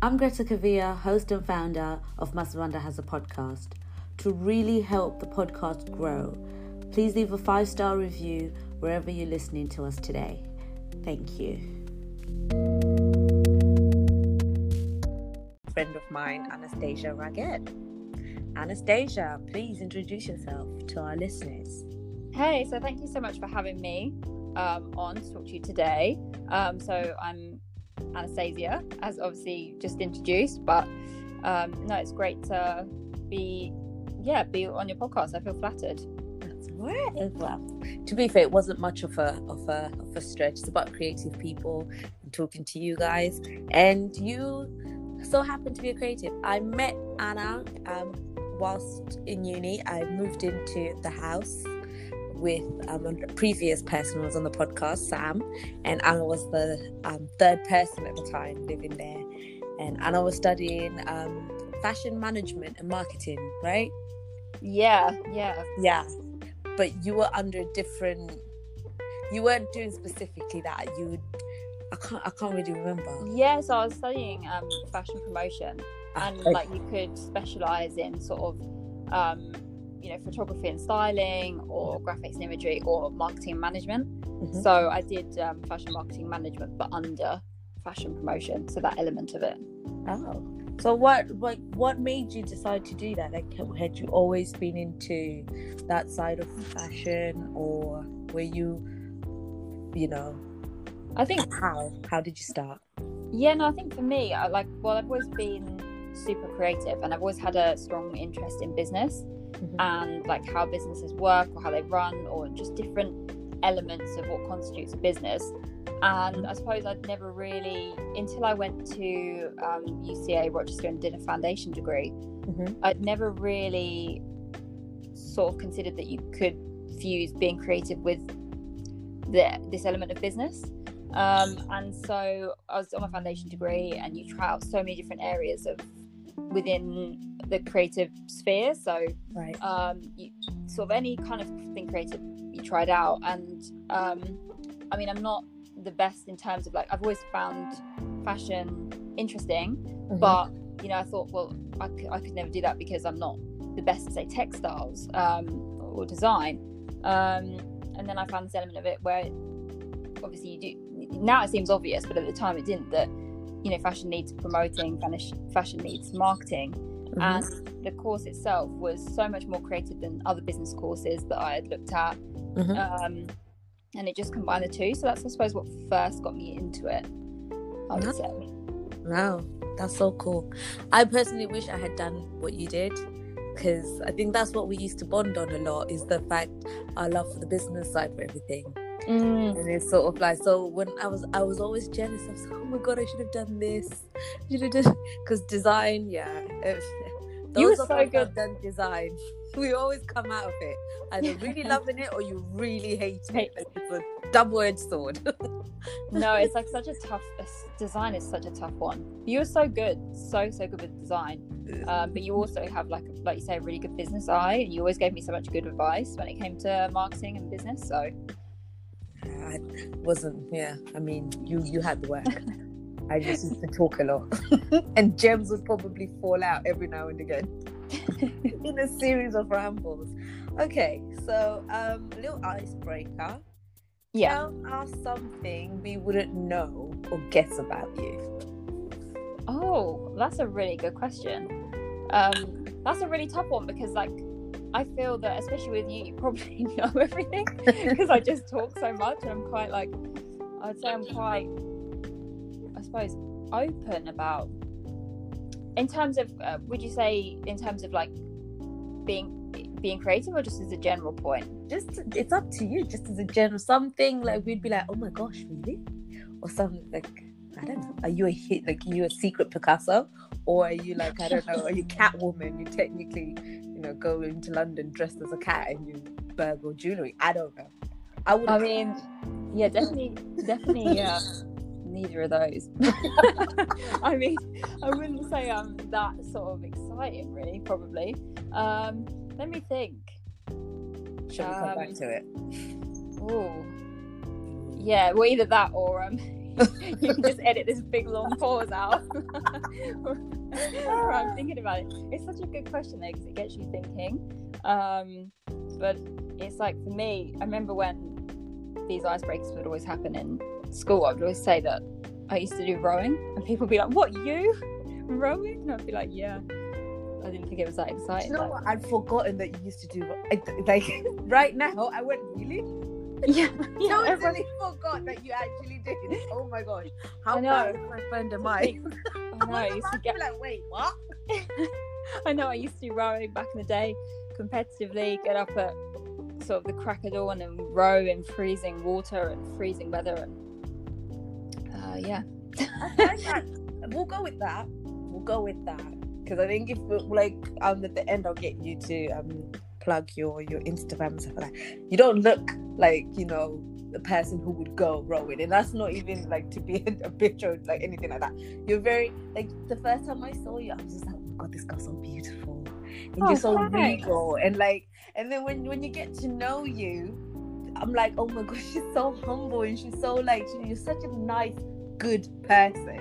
I'm Greta Kavia, host and founder of Masawanda Has a Podcast. To really help the podcast grow, please leave a five star review wherever you're listening to us today. Thank you. Friend of mine, Anastasia Raggett. Anastasia, please introduce yourself to our listeners. Hey, so thank you so much for having me um, on to talk to you today. Um, so I'm Anastasia, as obviously just introduced, but um, no, it's great to be, yeah, be on your podcast. I feel flattered. Right well. To be fair, it wasn't much of a of a of a stretch. It's about creative people and talking to you guys, and you so happen to be a creative. I met Anna um, whilst in uni. I moved into the house with um, a previous person who was on the podcast, Sam, and Anna was the um, third person at the time living there. And Anna was studying um, fashion management and marketing, right? Yeah, yeah, Yeah, but you were under different. You weren't doing specifically that. You, would, I can't. I can't really remember. yeah. So I was studying um, fashion promotion, Ah, and okay. like you could specialize in sort of, um, you know, photography and styling, or graphics and imagery, or marketing and management. Mhm. So I did um, fashion marketing management, but under fashion promotion. So that element of it. Oh. So what what what made you decide to do that? Like had you always been into that side of fashion or were you you know I think how how did you start? Yeah, no, I think for me, I like, well, I've always been super creative and I've always had a strong interest in business Mhm. and like how businesses work or how they run or just different elements of what constitutes a business. And I suppose I'd never really, until I went to um, UCA Rochester and did a foundation degree, Mhm. I'd never really sort of considered that you could fuse being creative with the, this element of business. Um, and so I was on my foundation degree, and you try out so many different areas of within the creative sphere. So Right. um, you, sort of any kind of thing creative you tried out. And um, I mean, I'm not the best in terms of like I've always found fashion interesting, Mhm. but you know, I thought, well, I could, I could never do that because I'm not the best at say textiles um, or design. Um, and then I found this element of it where obviously you do now it seems obvious, but at the time it didn't. That you know, fashion needs promoting, fashion needs marketing, Mhm. and the course itself was so much more creative than other business courses that I had looked at. Mhm. Um, and it just combined the two. So that's, I suppose, what first got me into it. I would say. Wow, that's so cool. I personally wish I had done what you did because I think that's what we used to bond on a lot is the fact our love for the business side for everything. Mm, And it's sort of like so when I was I was always jealous. I was like, oh my god, I should have done this. Should have done because design, yeah. If, You were so good. done design. We always come out of it either really loving it or you really hate it. It's a double-edged sword. no, it's like such a tough design is such a tough one. You were so good, so so good with design, um, but you also have like like you say a really good business eye, and you always gave me so much good advice when it came to marketing and business. So I wasn't. Yeah, I mean, you you had the work. I just used to talk a lot, and gems would probably fall out every now and again in a series of rambles. Okay, so um, a little icebreaker. yeah, Tell us something we wouldn't know or guess about you. Oh, that's a really good question. Um, that's a really tough one because, like, I feel that, especially with you, you probably know everything because I just talk so much, and I'm quite like, I would say I'm quite, I suppose, open about. In terms of, uh, would you say, in terms of like being being creative, or just as a general point? Just it's up to you. Just as a general something like we'd be like, oh my gosh, really, or something like I don't know. Are you a hit? Like are you a secret Picasso, or are you like I don't know? Are you Catwoman? You technically, you know, go into London dressed as a cat and you burgle jewelry. I don't know. I would. I mean, yeah, definitely, definitely, yeah. neither of those. I mean, I wouldn't say I'm that sort of exciting, really. Probably. Um, let me think. Shall we come back um, to it? Oh, yeah. Well, either that or um, you can just edit this big long pause out. where I'm thinking about it. It's such a good question though because it gets you thinking. Um, but it's like for me, I remember when these icebreakers would always happen in school. I would always say that I used to do rowing, and people would be like, "What you rowing?" And I'd be like, "Yeah." I didn't think it was that exciting. You know what? I'd forgotten that you used to do like right now. I went really. Yeah, yeah. I everyone- totally forgot that you actually did. Oh my gosh, how I know. my friend am I? I know. I used to get. like, wait, what? I know. I used to rowing back in the day, competitively. Get up at sort of the crack of dawn and row in freezing water and freezing weather, and uh, yeah. That we'll go with that. We'll go with that because I think if like um at the end I'll get you to um plug your your Instagram and stuff like that. You don't look like you know the person who would go rowing, and that's not even like to be a picture or, like anything like that. You're very like the first time I saw you, I was just like, oh my god, this girl's so beautiful, and Oh, you're so thanks. regal, and like, and then when when you get to know you. I'm like, oh my gosh, she's so humble and she's so like, you're such a nice, good person.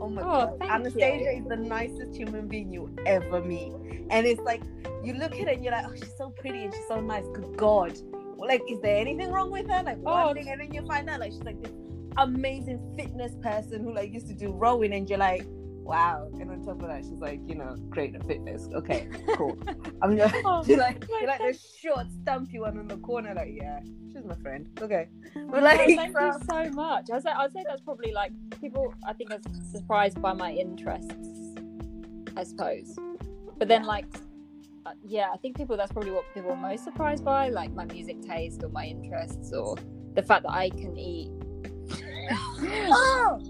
Oh my Oh, god, Anastasia you. is the nicest human being you ever meet, and it's like you look at her and you're like, oh, she's so pretty and she's so nice. Good God, like, is there anything wrong with her? Like one Oh. thing, and then you find out like she's like this amazing fitness person who like used to do rowing, and you're like, wow. And on top of that, she's like, you know, great at fitness. Okay, cool. I'm just Oh, you're like you're like the short, stumpy one in the corner. Like, yeah, she's my friend. Okay, Oh, but like, thank you um, so much. I'd say I'd say that's probably like people. I think are surprised by my interests, I suppose. But then like, uh, yeah, I think people that's probably what people are most surprised by, like my music taste or my interests or the fact that I can eat. oh,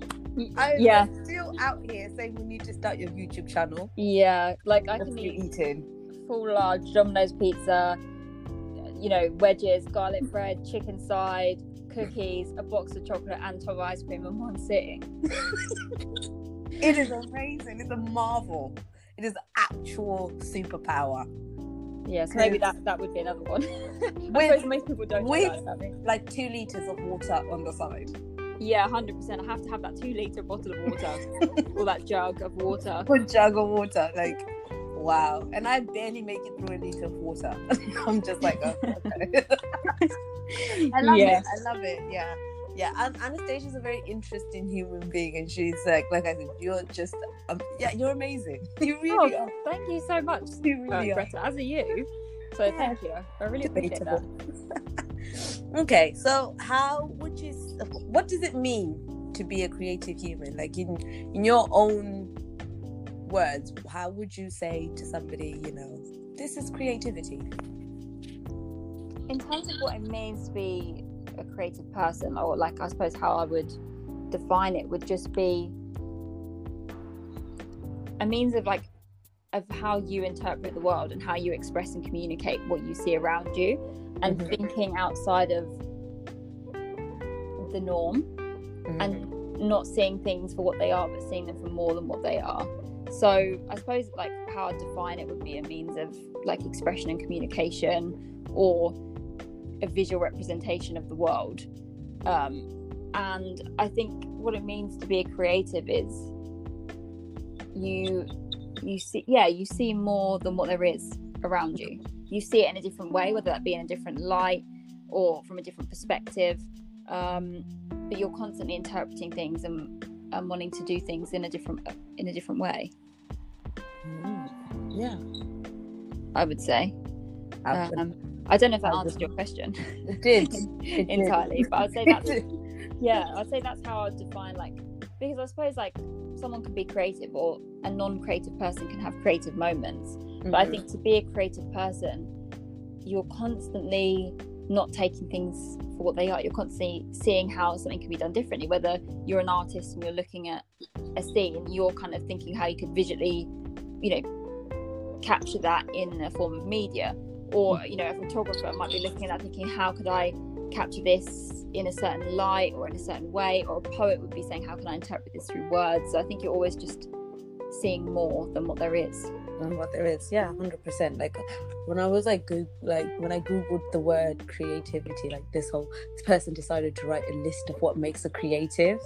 I'm yeah, still out here saying we need to start your YouTube channel. yeah, like I can eat eating? full large Domino's pizza, you know, wedges, garlic bread, chicken side, cookies, a box of chocolate, and top ice cream in one sitting. It is amazing. It's a marvel. It is actual superpower. Yeah, so maybe that that would be another one. With- most people don't with- that. Like two liters of water on the side. Yeah, hundred percent. I have to have that two liter bottle of water or that jug of water. One jug of water. Like, wow. And I barely make it through a liter of water. I'm just like, oh, okay. I love Yeah. it. I love it. Yeah. Yeah, An- Anastasia's a very interesting human being, and she's like, like I said, you're just, um, yeah, you're amazing. You really Oh, are. thank you so much, You uh, really are. Greta. As are you. So Yeah. thank you. I really appreciate that. Okay, so how would you? What does it mean to be a creative human? Like in in your own words, how would you say to somebody, you know, this is creativity? In terms of what it means to be a creative person, or like I suppose how I would define it would just be a means of like of how you interpret the world and how you express and communicate what you see around you and Mhm. thinking outside of the norm and not seeing things for what they are but seeing them for more than what they are. So i suppose like how i define it would be a means of like expression and communication or a visual representation of the world. Um, and i think what it means to be a creative is you you see yeah you see more than what there is around you. You see it in a different way whether that be in a different light or from a different perspective. Um, but you're constantly interpreting things and, and wanting to do things in a different in a different way. Mm. Yeah, i would say. Um, i don't know if that answered your question. It did. It did. entirely but i'd say that's yeah i'd say that's how i'd define like because i suppose like someone can be creative or a non-creative person can have creative moments. But i Mhm. think to be a creative person you're constantly not taking things for what they are. You're constantly seeing how something can be done differently. Whether you're an artist and you're looking at a scene you're kind of thinking how you could visually you know capture that in a form of media. Or you know a photographer might be looking at that thinking how could i capture this in a certain light or in a certain way or a poet would be saying how can i interpret this through words so i think you're always just seeing more than what there is and what there is. Yeah, hundred percent. Like when I was like Goog- like when I googled the word creativity, like this whole this person decided to write a list of what makes a creative,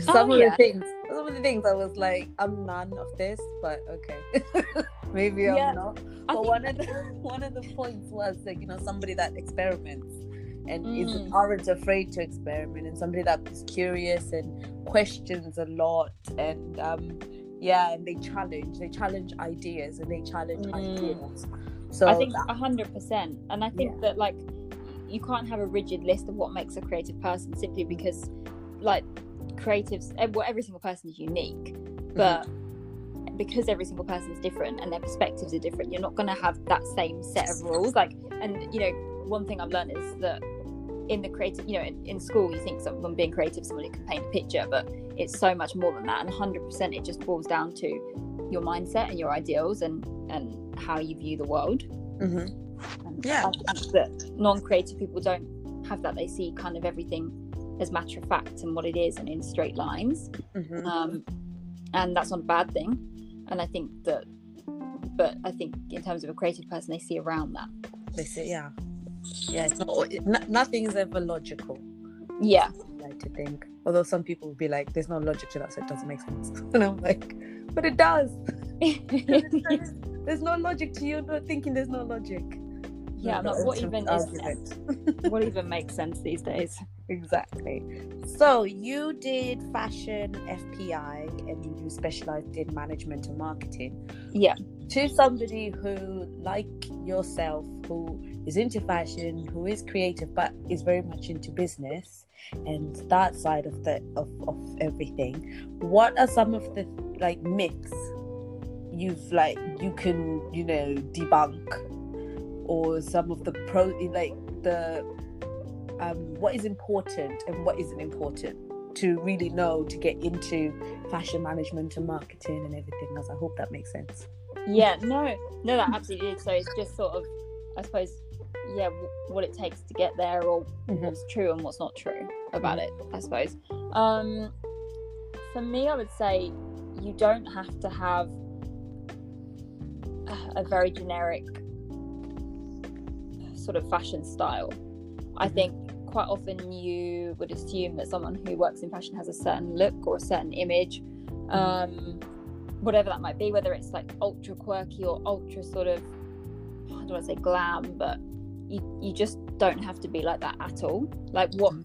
some Oh, of yeah. the things, some of the things I was like, I'm none of this, but okay, maybe I'm Yeah, not. I But one of the one of the points was like, you know, somebody that experiments and is Mm. aren't afraid to experiment, and somebody that is curious and questions a lot, and um, yeah, and they challenge, they challenge ideas, and they challenge Mm. ideas. So I think that- a hundred percent, and I think that like you can't have a rigid list of what makes a creative person simply because like creatives, ev- well, every single person is unique, but because every single person is different and their perspectives are different, you're not going to have that same set of rules. Like, and you know, one thing I've learned is that in the creative, you know, in, in school, you think someone being creative, someone who can paint a picture, but it's so much more than that. And 100%, it just boils down to your mindset and your ideals and and how you view the world. Mhm. And Yeah. I think that non-creative people don't have that. They see kind of everything as matter of fact and what it is and in straight lines. Mhm. Um, and that's not a bad thing. And I think that, but I think in terms of a creative person, they see around that. They see, yeah, yeah. It's not, it, no- nothing is ever logical. Yeah. I like to think. Although some people would be like, "There's no logic to that, so it doesn't make sense." And I'm like, "But it does. there's no logic to you not thinking there's no logic." yeah. No, Like, what even is what even makes sense these days? exactly. So you did fashion FPI, and you specialized in management and marketing. Yeah. to somebody who like yourself who is into fashion who is creative but is very much into business and that side of the of, of everything what are some of the like myths you've like you can you know debunk or some of the pro like the um what is important and what isn't important to really know to get into fashion management and marketing and everything else i hope that makes sense Yeah. No. No, that absolutely is. So it's just sort of, I suppose, yeah, w- what it takes to get there, or what's true and what's not true about it. I suppose. Um, for me, I would say you don't have to have a- very generic sort of fashion style. I Mhm. think quite often you would assume that someone who works in fashion has a certain look or a certain image, um, whatever that might be, whether it's like ultra quirky or ultra sort of, I don't want to say glam, but you, you just don't have to be like that at all. Like what Mhm.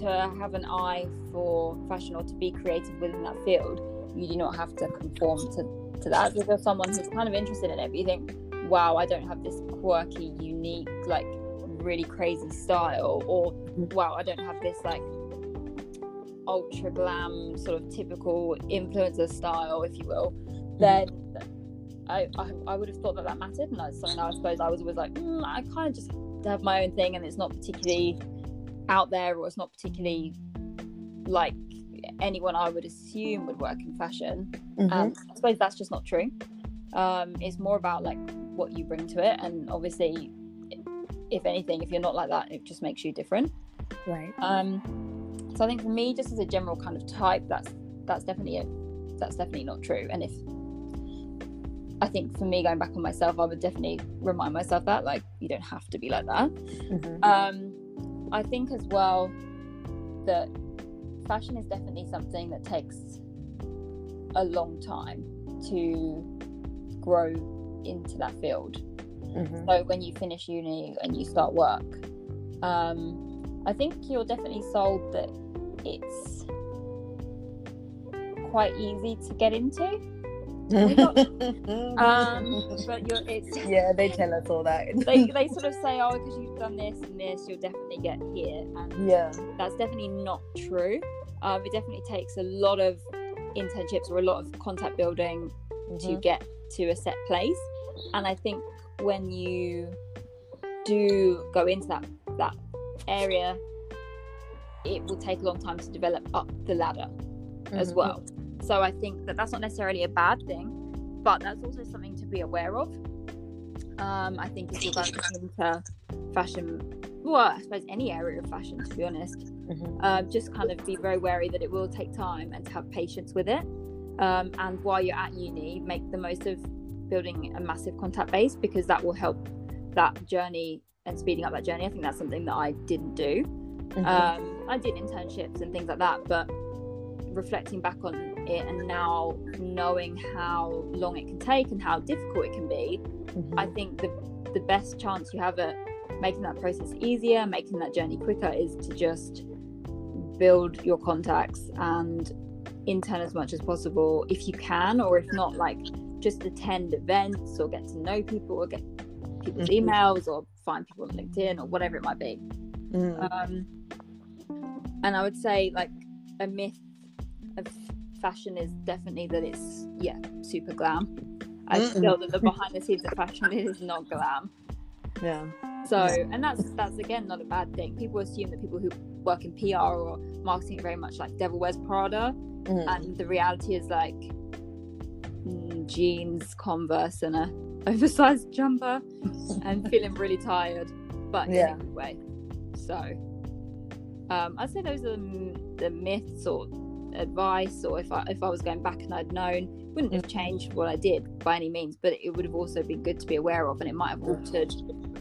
to have an eye for fashion or to be creative within that field, you do not have to conform to, to that. If you're someone who's kind of interested in it, but you think, wow, I don't have this quirky, unique, like really crazy style, or Mhm. wow, I don't have this like ultra glam sort of typical influencer style, if you will, then I, I, I would have thought that that mattered. And that's something I suppose I was always like, mm, I kind of just have my own thing and it's not particularly out there or it's not particularly like anyone I would assume would work in fashion. Mhm. Um, I suppose that's just not true. Um, it's more about like what you bring to it. And obviously, if anything, if you're not like that, it just makes you different. right Um, so I think for me, just as a general kind of type, that's that's definitely it. That's definitely not true. And if I think for me, going back on myself, I would definitely remind myself that like you don't have to be like that. Mhm. Um, I think as well that fashion is definitely something that takes a long time to grow into that field. Mhm. So when you finish uni and you start work, um, I think you're definitely sold that it's quite easy to get into. Um, but you're it's yeah, they tell us all that. they they sort of say, oh, because you've done this and this, you'll definitely get here, and yeah. that's definitely not true. Um, it definitely takes a lot of internships or a lot of contact building to Mhm. get to a set place. And I think when you do go into that that area, it will take a long time to develop up the ladder as Mhm. well. So I think that that's not necessarily a bad thing, but that's also something to be aware of. Um, I think if you're going into fashion, well, I suppose any area of fashion, to be honest, Mhm. um, just kind of be very wary that it will take time and to have patience with it. Um, and while you're at uni, make the most of building a massive contact base because that will help that journey and speeding up that journey. I think that's something that I didn't do. Mhm. Um, I did internships and things like that, but reflecting back on it and now knowing how long it can take and how difficult it can be, Mhm. I think the the best chance you have at making that process easier, making that journey quicker, is to just build your contacts and intern as much as possible if you can, or if not, like just attend events or get to know people or get people's Mhm. emails or find people on LinkedIn or whatever it might be. Mm. Um, and I would say like a myth of fashion is definitely that it's yeah super glam. I Mm-mm. feel that the behind the scenes of fashion is not glam. yeah. So and that's that's again not a bad thing. People assume that people who work in PR or marketing are very much like devil wears Prada, Mm. and the reality is like mm, jeans, Converse, and a oversized jumper, and feeling really tired, but Yeah. in a good way. So, um, I'd say those are the, the myths or advice, or if I if I was going back and I'd known, wouldn't have changed what I did by any means, but it would have also been good to be aware of, and it might have altered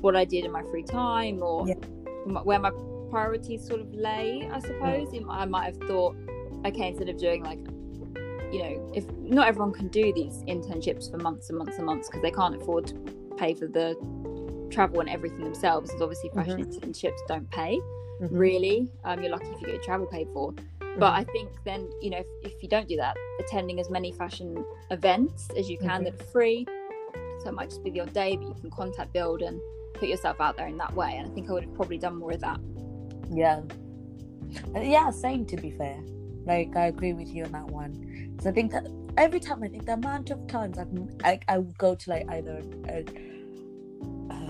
what I did in my free time or Yeah. where my priorities sort of lay. I suppose It- I might have thought, okay, instead of doing like you know, if not everyone can do these internships for months and months and months because they can't afford to pay for the travel and everything themselves. Because obviously, fashion internships don't pay Mhm. really. Um, you're lucky if you get your travel paid for. But I think then, you know, if, if you don't do that, attending as many fashion events as you can Mhm. that are free. So it might just be the odd day, but you can contact build and put yourself out there in that way. And I think I would have probably done more of that. Yeah. Uh, Yeah, same to be fair. Like I agree with you on that one. So I think that every time I think the amount of times I've, I I would go to like either a, uh,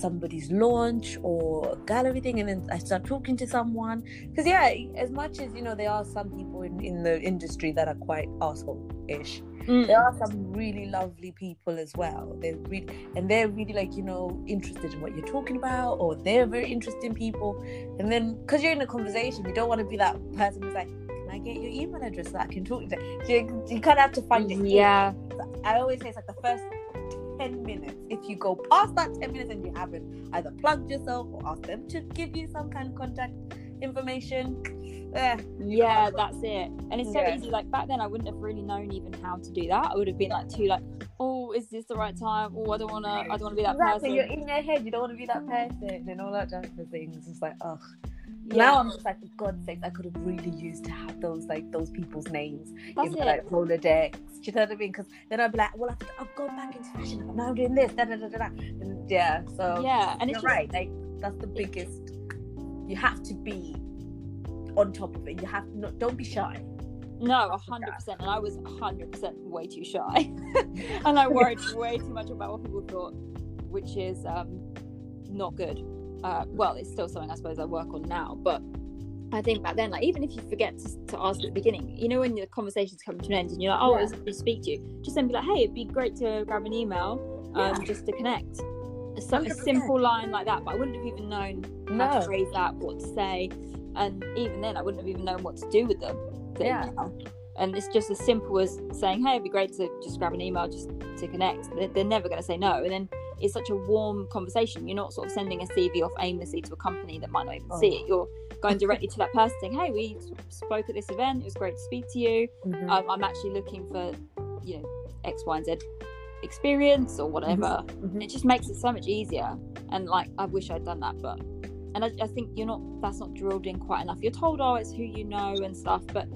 somebody's launch or gallery thing, and then I start talking to someone. Because yeah, as much as you know, there are some people in in the industry that are quite asshole-ish. Mm. There are some really lovely people as well. They're really, and they're really like you know interested in what you're talking about, or they're very interesting people. And then because you're in a conversation, you don't want to be that person who's like, "Can I get your email address so I can talk to you?" You, you kind of have to find it. Yeah. I always say it's like the first ten minutes. If you go past that ten minutes and you haven't either plugged yourself or asked them to give you some kind of contact information, eh, Yeah, that's it. And it's so Yeah. easy. Like back then, I wouldn't have really known even how to do that. I would have been like too like, oh, is this the right time? Oh, I don't wanna, I don't wanna be that exactly. You're in your head. You don't want to be that person and all that type of things. It's like, ugh. Yeah, Now I'm just like, for God's sake, I could have really used to have those like those people's names that's in it. like Rolodex. Do you know what I mean? Because then I'd be like, well, I've, I've gone back into fashion. Now I'm now doing this. Da, da, da, da, da. And yeah, so yeah, and you're right. Like that's the biggest. You have to be on top of it. You have not. Don't be shy. No, a hundred percent. And I was a hundred percent way too shy, and I worried way too much about what people thought, which is um, not good. Uh, well, it's still something I suppose I work on now, but I think back then, like even if you forget to, to ask at the beginning, you know, when the conversation's coming to an end and you're like, oh, Yeah. I was to speak to you, just then be like, hey, it'd be great to grab an email, um, Yeah. just to connect. So a 100%. simple line like that, but I wouldn't have even known how No. to phrase that, what to say, and even then, I wouldn't have even known what to do with them. Yeah. And it's just as simple as saying, "Hey, it'd be great to just grab an email just to connect." They're, they're never going to say no. And then it's such a warm conversation. You're not sort of sending a CV off aimlessly to a company that might not even see Oh. it. You're going directly to that person saying, "Hey, we spoke at this event. It was great to speak to you. Mhm. Um, I'm actually looking for, you know, X, Y, and Z experience or whatever." Mhm. It just makes it so much easier. And like, I wish I'd done that, but and I, I think you're not. That's not drilled in quite enough. You're told, "Oh, it's who you know" and stuff, but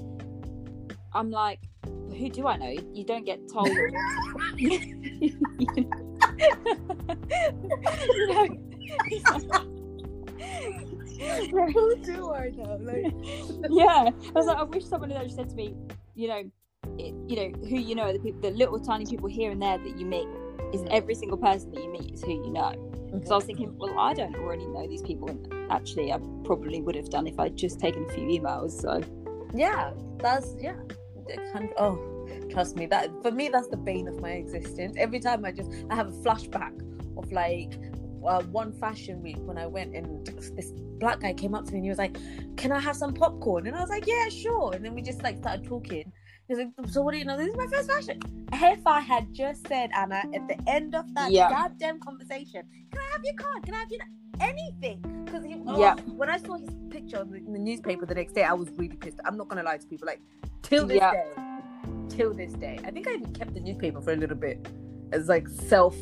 I'm like, who do I know? You don't get told. you Who do I know? Like, yeah, I was like, I wish someone had actually said to me, you know, it, you know who you know, the people, the little tiny people here and there that you meet is mm. every single person that you meet is who you know. Because I was thinking, well, I don't already know these people, and actually, I probably would have done if I'd just taken a few emails. So yeah, that's yeah. Oh, trust me, that for me that's the bane of my existence. Every time I just I have a flashback of like uh, one fashion week when I went and this black guy came up to me and he was like, "Can I have some popcorn?" And I was like, "Yeah, sure." And then we just like started talking. He's like, "So what do you know? This is my first fashion." If I had just said Anna at the end of that Yeah. goddamn conversation, "Can I have your card? Can I have your?" anything. Because oh, Yeah. when I saw his picture in the, in the newspaper the next day, I was really pissed. I'm not gonna lie to people. Like till this Yeah. day, till this day, I think I even kept the newspaper for a little bit as like self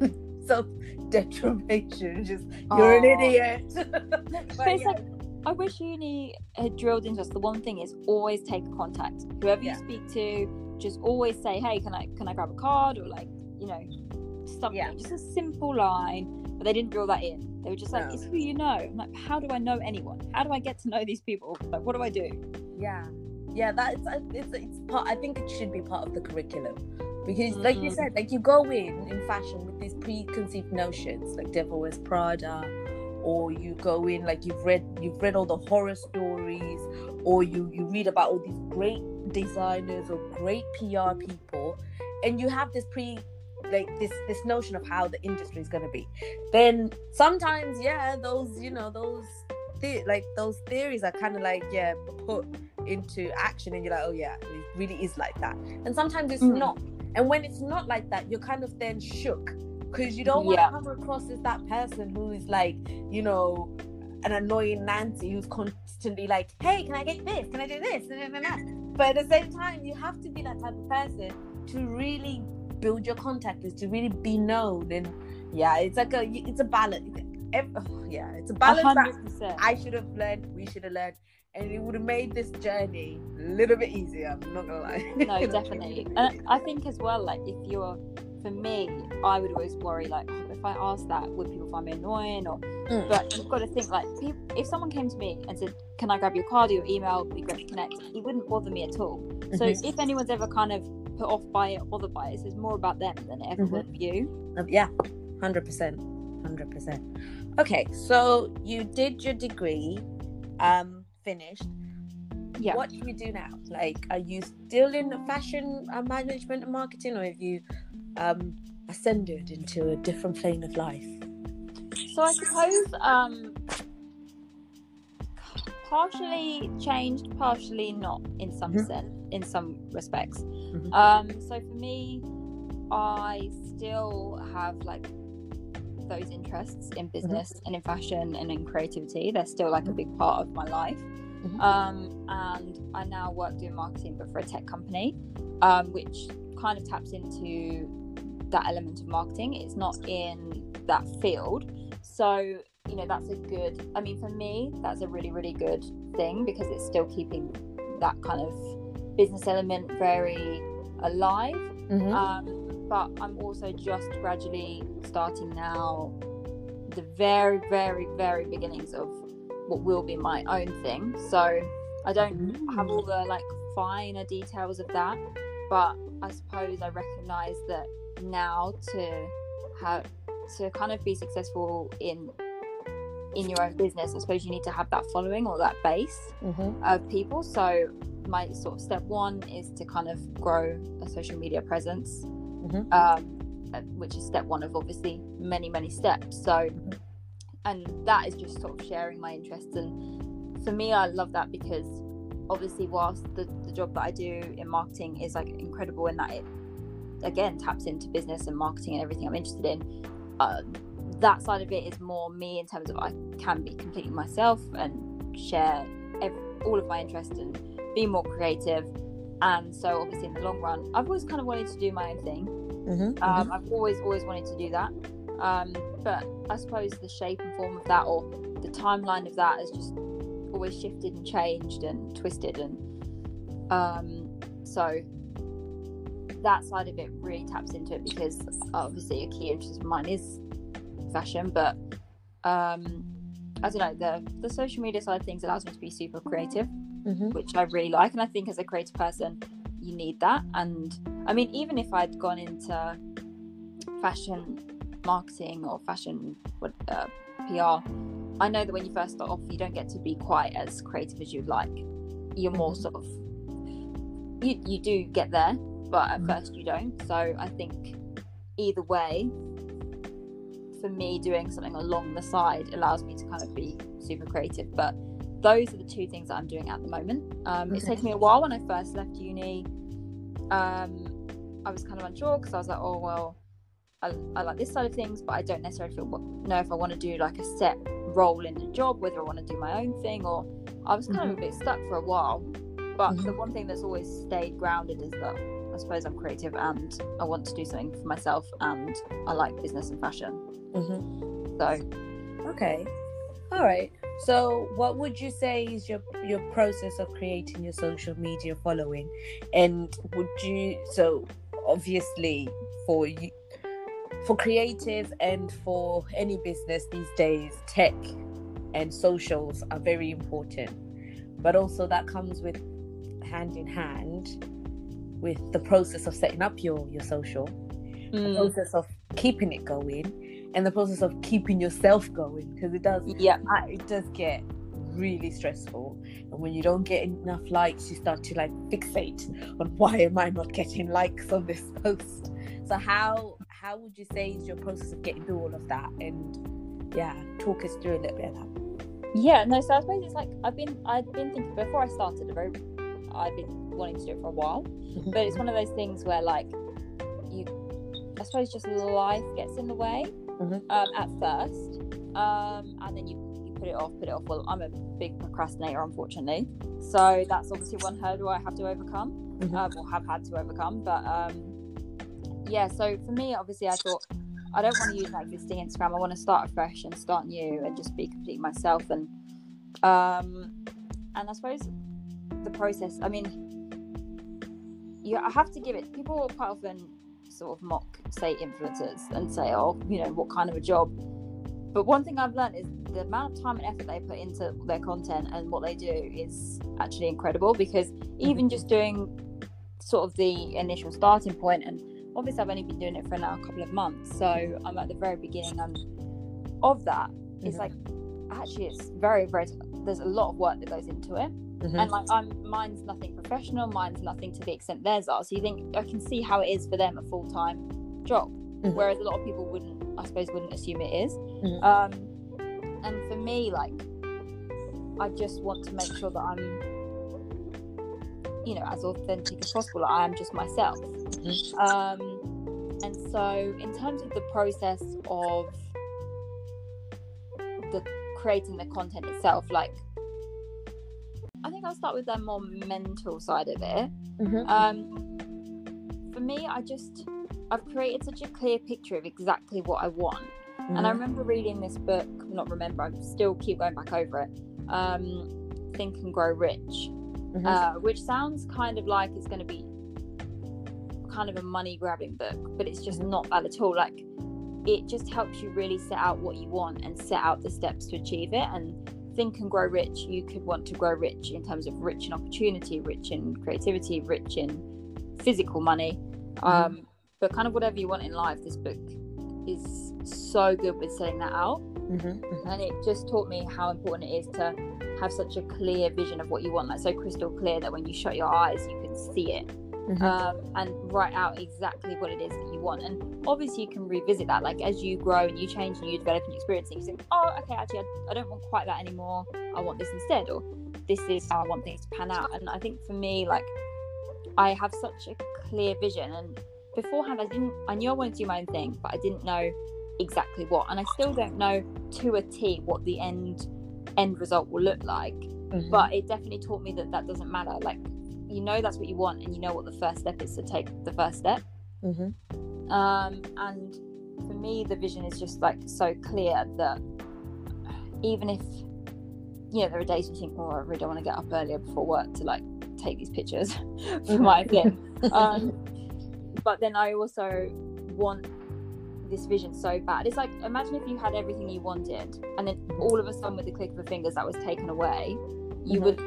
self deprivation. Just you're an idiot. But But it's yeah. like I wish uni had drilled into us. The one thing is always take contact. Whoever Yeah. you speak to, just always say, "Hey, can I can I grab a card?" or like you know something. Yeah. Just a simple line. But they didn't drill that in. They were just like, No. "It's who you know." I'm like, how do I know anyone? How do I get to know these people? Like, what do I do? yeah yeah that is it's, it's part i think it should be part of the curriculum because like you Mhm. said like you go in in fashion with these preconceived notions like devil wears prada or you go in like you've read you've read all the horror stories or you you read about all these great designers or great pr people and you have this pre like this this notion of how the industry is going to be then sometimes yeah those you know those the- like those theories are kind of like yeah put into action and you're like oh yeah it really is like that. And sometimes it's Mhm. not. And when it's not like that you're kind of then shook because you don't want to Yeah. come across as that person who is like you know an annoying nancy who's constantly like hey can i get this? Can i do this? But at the same time you have to be that type of person to really build your contact list to really be known. And yeah it's like a it's a balance. Ev- oh, yeah it's a balance hundred percent. I should have learned, we should have learned, and it would have made this journey a little bit easier. I'm not gonna lie. No, definitely. And I think as well, like if you're, for me, I would always worry like, oh, if I ask that, would people find me annoying? Or, Mm. but you've got to think like, peop if someone came to me and said, "Can I grab your card or your email? Be great to connect." It wouldn't bother me at all. So Mhm. if anyone's ever kind of put off by it or bothered by it, it's more about them than it ever Mhm. would you. Um, yeah, hundred percent, hundred percent. Okay, so you did your degree, um, finished. Yeah. What do you do now? Like, are you still in fashion uh, management and marketing, or have you um ascended into a different plane of life? So I suppose um partially changed, partially not in some Mhm. sense, in some respects. Mhm. Um, so for me, I still have like those interests in business and in fashion and in creativity. They're still like a big part of my life. Mhm. Um, and I now work doing marketing, but for a tech company, um, which kind of taps into that element of marketing. It's not in that field. So, you know, that's a good, I mean, for me, that's a really, really good thing because it's still keeping that kind of business element very alive. Mhm. Um, but I'm also just gradually starting now the very, very, very beginnings of what will be my own thing. So I don't have all the like finer details of that, but I suppose I recognize that now to have to kind of be successful in in your own business, I suppose you need to have that following or that base Mhm. of people. So my sort of step one is to kind of grow a social media presence, Mhm. um, uh, which is step one of obviously many many steps. So, and that is just sort of sharing my interests. And for me, I love that because obviously, whilst the, the job that I do in marketing is like incredible in that it again taps into business and marketing and everything I'm interested in. Uh, that side of it is more me in terms of I can be completely myself and share ev- all of my interests and be more creative. And so, obviously, in the long run, I've always kind of wanted to do my own thing. Mhm. Um, I've always, always wanted to do that. Um, but I suppose the shape and form of that, or the timeline of that, has just always shifted and changed and twisted. And um, so that side of it really taps into it because obviously a key interest of mine is fashion, but um, I don't know the the social media side of things allows me to be super creative Mhm. which I really like. And I think as a creative person, you need that. And I mean, even if I'd gone into fashion marketing or fashion uh, PR, I know that when you first start off, you don't get to be quite as creative as you'd like. You're more Mhm. sort of you you do get there, but at Mhm. first you don't. So I think either way, for me, doing something along the side allows me to kind of be super creative. But those are the two things that I'm doing at the moment. Um, It's Okay. taken me a while when I first left uni. Um, I was kind of unsure because I was like, oh well, I, I like this side of things, but I don't necessarily feel know if I want to do like a set role in a job, whether I want to do my own thing, or I was kind Mhm. of a bit stuck for a while. But Mhm. the one thing that's always stayed grounded is that I suppose I'm creative and I want to do something for myself, and I like business and fashion. Mhm. So Okay. All right. So, what would you say is your your process of creating your social media following, and would you so obviously for you for creatives and for any business these days, tech and socials are very important, but also that comes with hand in hand with the process of setting up your your social the mm, process of keeping it going and the process of keeping yourself going because it does yeah, I- it does get really stressful. And when you don't get enough likes you start to like fixate on why am i not getting likes on this post. So how how would you say is your process of getting through all of that? And yeah talk us through a little bit of that. Yeah. No, so I suppose it's like I've been I've been thinking before I started. a Very, I've been wanting to do it for a while, mm-hmm. but it's one of those things where like you i suppose just life gets in the way Mhm. um, at first um, and then you, you put it off put it off. Well i'm a big procrastinator unfortunately. So that's obviously one hurdle i have to overcome Mhm. um, or have had to overcome. But um, yeah so for me obviously i thought i don't want to use my existing instagram. I want to start afresh and start new and just be completely myself. And um and i suppose the process i mean you I have to give it people quite often sort of mock say influencers and say oh you know what kind of a job? But one thing i've learned is the amount of time and effort they put into their content and what they do is actually incredible because even just doing sort of the initial starting point and obviously i've only been doing it for now a couple of months so i'm at the very beginning and of that it's Mhm. like actually it's very very there's a lot of work that goes into it Mhm. and like I'm mine's nothing professional, mine's nothing to the extent theirs are. So you think I can see how it is for them a full time job, Mhm. whereas a lot of people wouldn't, I suppose, wouldn't assume it is. Mhm. Um, and for me, like, I just want to make sure that I'm, you know, as authentic as possible. Like, I am just myself. Mhm. Um, and so in terms of the process of the creating the content itself, like. I think I'll start with the more mental side of it. Mhm. Um, for me, I just I've created such a clear picture of exactly what I want, and I Mhm. remember reading this book. Not remember, I still keep going back over it. Um, Think and Grow Rich, Mhm. uh, which sounds kind of like it's going to be kind of a money grabbing book, but it's just not that at all. Like it just helps you really set out what you want and set out the steps to achieve it. And think and grow rich. You could want to grow rich in terms of rich in opportunity, rich in creativity, rich in physical money. Um, but kind of whatever you want in life, this book is so good with setting that out Mhm. Mhm. and it just taught me how important it is to have such a clear vision of what you want like so crystal clear that when you shut your eyes you can see it Mhm. um, and write out exactly what it is that you want. And obviously you can revisit that like as you grow and you change and you develop and you experience things you think oh okay actually I, I don't want quite that anymore. I want this instead or this is how i want things to pan out. And i think for me like i have such a clear vision. And beforehand i didn't i knew i wanted to do my own thing but i didn't know exactly what. And i still don't know to a t what the end end result will look like. Mhm. but it definitely taught me that that doesn't matter. Like you know that's what you want and you know what the first step is to take the first step Mhm. um and for me the vision is just like so clear that even if you know there are days you think oh i really don't want to get up earlier before work to like take these pictures for my thing um but then i also want this vision so bad it's like imagine if you had everything you wanted and then all of a sudden with the click of the fingers that was taken away you Mhm. would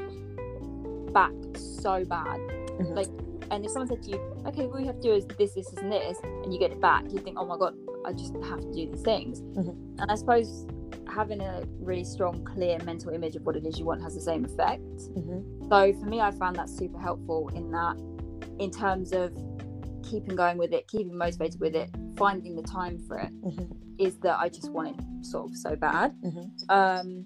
back so bad Mhm. like and if someone said to you okay what you have to do is this this and this and you get it back you think oh my god i just have to do these things Mhm. and i suppose having a really strong clear mental image of what it is you want has the same effect Mhm. so for me, I found that super helpful in that, in terms of keeping going with it, keeping motivated with it, finding the time for it, Mhm. is that I just want it sort of so bad. Mhm. Um,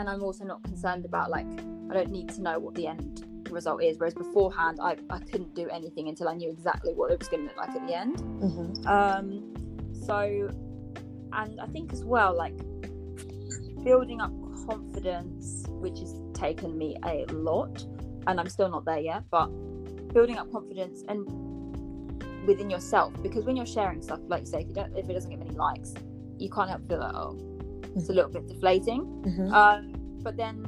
and I'm also not concerned about like I don't need to know what the end result is. Whereas beforehand, I, I couldn't do anything until I knew exactly what it was going to look like at the end. Mhm. Um, so and i think as well like building up confidence which has taken me a lot and i'm still not there yet but building up confidence and within yourself because when you're sharing stuff like you say if you don't if it doesn't get many likes you can't help feel like oh it's a little bit deflating Mhm. um, but then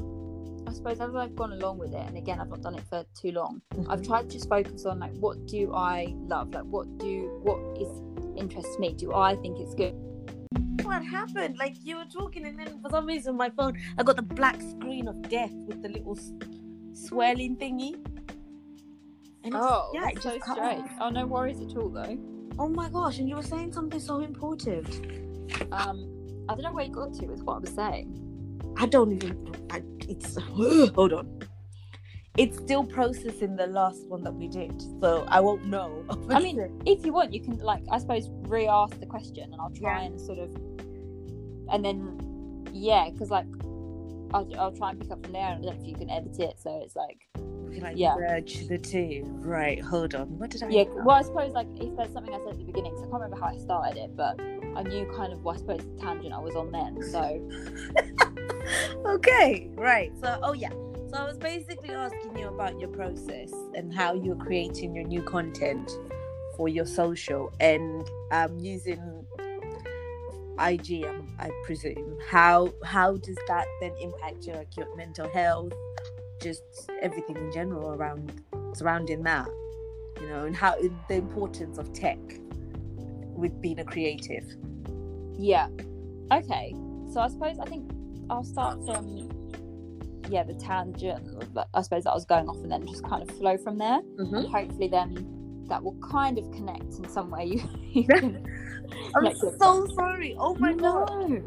I suppose as I've gone along with it, and again, I've not done it for too long. I've Mhm. tried to just focus on like what do I love, like what do what is interests me. Do I think it's good? What happened? Like you were talking, and then for some reason my phone, I got the black screen of death with the little s- swirling thingy. And Oh, yeah, it so just strange. off. Oh, no worries at all though. Oh my gosh! And you were saying something so important. Um, I don't know where you got to with what I was saying. I don't even. I, it's hold on. It's still processing the last one that we did, so I won't know. I mean, if you want, you can like I suppose re-ask the question, and I'll try Yeah. and sort of, and then yeah, because like I'll, I'll try and pick up from there. and I don't know if you can edit it, so it's like We can, like, yeah. merge the two. Right. Hold on. What did I? Yeah, well, I suppose like if there's something I said at the beginning, so I can't remember how I started it, but I knew kind of, well, I suppose the tangent I was on then. So okay. Right. So, oh yeah. So I was basically asking you about your process and how you're creating your new content for your social and um, using IG, um, I presume. How how does that then impact your like your mental health, just everything in general around surrounding that, you know, and how the importance of tech with being a creative. yeah, okay. So I suppose I think I'll start from yeah the tangent. I suppose that I was going off and then just kind of flow from there. Mm-hmm. Hopefully then that will kind of connect in some way. You, you can I'm so sorry. Oh my god.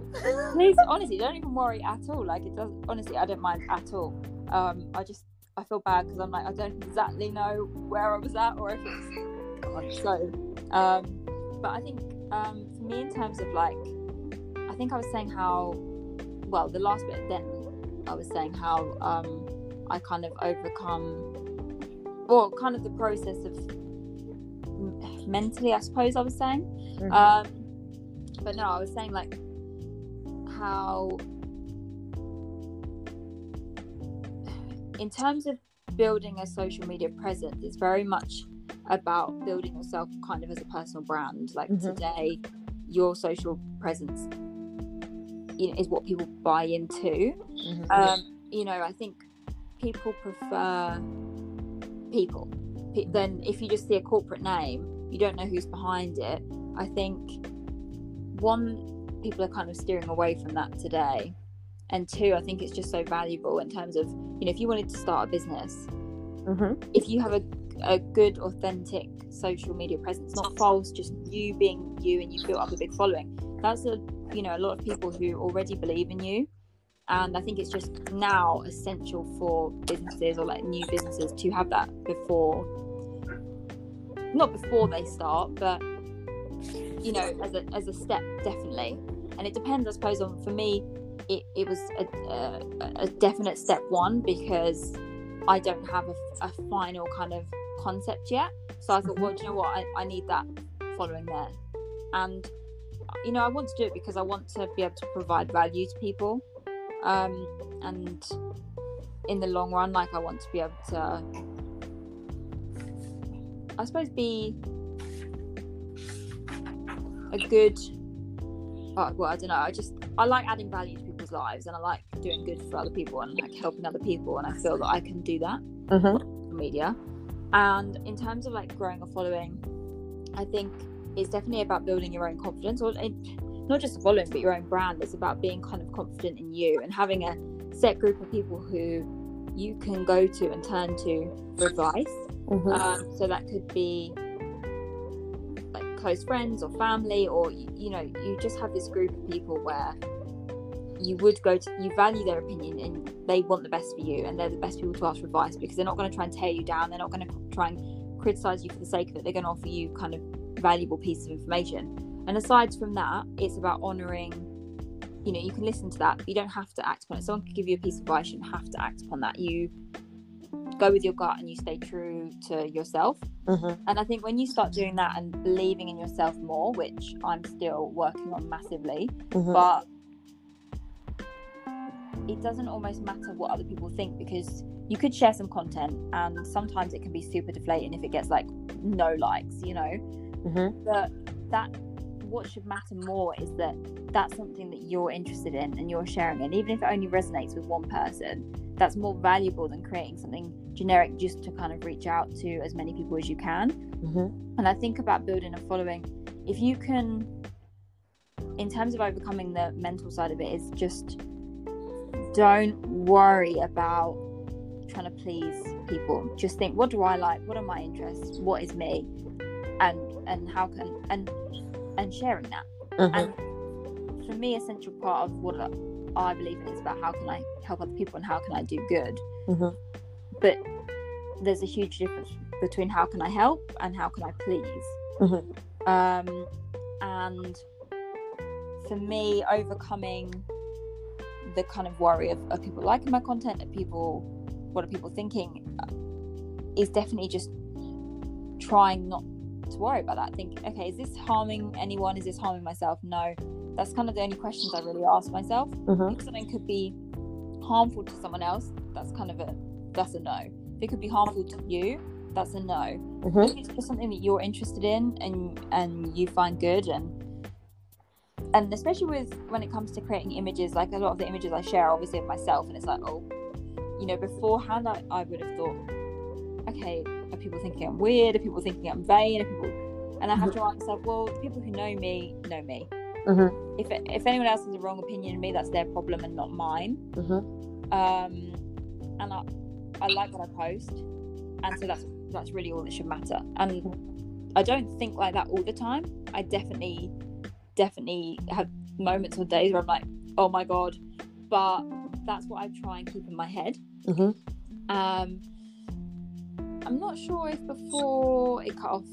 Please, honestly, don't even worry at all. Like it doesn't. Honestly, I don't mind at all. Um, I just I feel bad because I'm like I don't exactly know where I was at or if it's God. So, um, but I think um, for me in terms of like, I think I was saying how, well, the last bit then I was saying how um, I kind of overcome, well, kind of the process of m- mentally, I suppose I was saying. Mhm. Um, but no, I was saying like how, in terms of building a social media presence, it's very much about building yourself kind of as a personal brand. Like Mhm. today, your social presence you know, is what people buy into. Mhm. Um, you know, I think people prefer people. Pe- Then, if you just see a corporate name, you don't know who's behind it. I think one, people are kind of steering away from that today, and two, I think it's just so valuable in terms of you know, if you wanted to start a business, Mhm. if you have a a good, authentic social media presence, not false, just you being you, and you've built up a big following. That's a you know a lot of people who already believe in you, and I think it's just now essential for businesses or like new businesses to have that before, not before they start, but you know as a as a step definitely. And it depends, I suppose, on for me. It, it was a, a, a definite step one because I don't have a, a final kind of concept yet. So I thought, well, do you know what? I, I need that following there. And, you know, I want to do it because I want to be able to provide value to people. Um, and in the long run, like, I want to be able to, I suppose, be a good, uh, well, I don't know. I just, I like adding value to people's lives and I like doing good for other people and like helping other people. And I feel that I can do that Mhm. media. And in terms of like growing a following, I think it's definitely about building your own confidence, or it, not just a following, but your own brand. It's about being kind of confident in you and having a set group of people who you can go to and turn to for advice. Mhm. Um, so that could be like close friends or family, or you, you know, you just have this group of people where you would go to, you value their opinion and they want the best for you, and they're the best people to ask for advice because they're not going to try and tear you down. They're not going to try and criticize you for the sake of it. They're going to offer you kind of valuable piece of information. And aside from that, it's about honoring. You know, you can listen to that, but you don't have to act upon it. Someone could give you a piece of advice, you don't have to act upon that. You go with your gut and you stay true to yourself. Mhm. And I think when you start doing that and believing in yourself more, which I'm still working on massively, Mhm. but it doesn't almost matter what other people think because you could share some content and sometimes it can be super deflating if it gets like no likes, you know. Mhm. But that what should matter more is that that's something that you're interested in and you're sharing and even if it only resonates with one person that's more valuable than creating something generic just to kind of reach out to as many people as you can Mhm. and I think about building a following. If you can, in terms of overcoming the mental side of it, is just don't worry about trying to please people. Just think, what do I like? What are my interests? What is me? And and how can and and sharing that. Mhm. And for me, essential part of what I believe in is about how can I help other people and how can I do good. Mhm. But there's a huge difference between how can I help and how can I please. Mhm. Um, and for me, overcoming the kind of worry of, of people liking my content and people, what are people thinking, uh, is definitely just trying not to worry about that. Think, okay, is this harming anyone? Is this harming myself? No. That's kind of the only questions I really ask myself. Mhm. If something could be harmful to someone else, that's kind of a that's a no. If it could be harmful to you, that's a no. Mhm. If it's just something that you're interested in and and you find good and and especially with when it comes to creating images, like a lot of the images I share are obviously of myself and it's like, oh, you know, beforehand I, I would have thought, okay, are people thinking I'm weird? Are people thinking I'm vain? Are people and I have to ask myself, well, the people who know me know me. Mhm. If if anyone else has a wrong opinion of me, that's their problem and not mine Mhm. um, and I, I like what I post, and so that's that's really all that should matter. And I don't think like that all the time. I definitely, definitely have moments or days where I'm like, oh my god, but that's what I try and keep in my head. Mhm. Um, I'm not sure if before it cut off,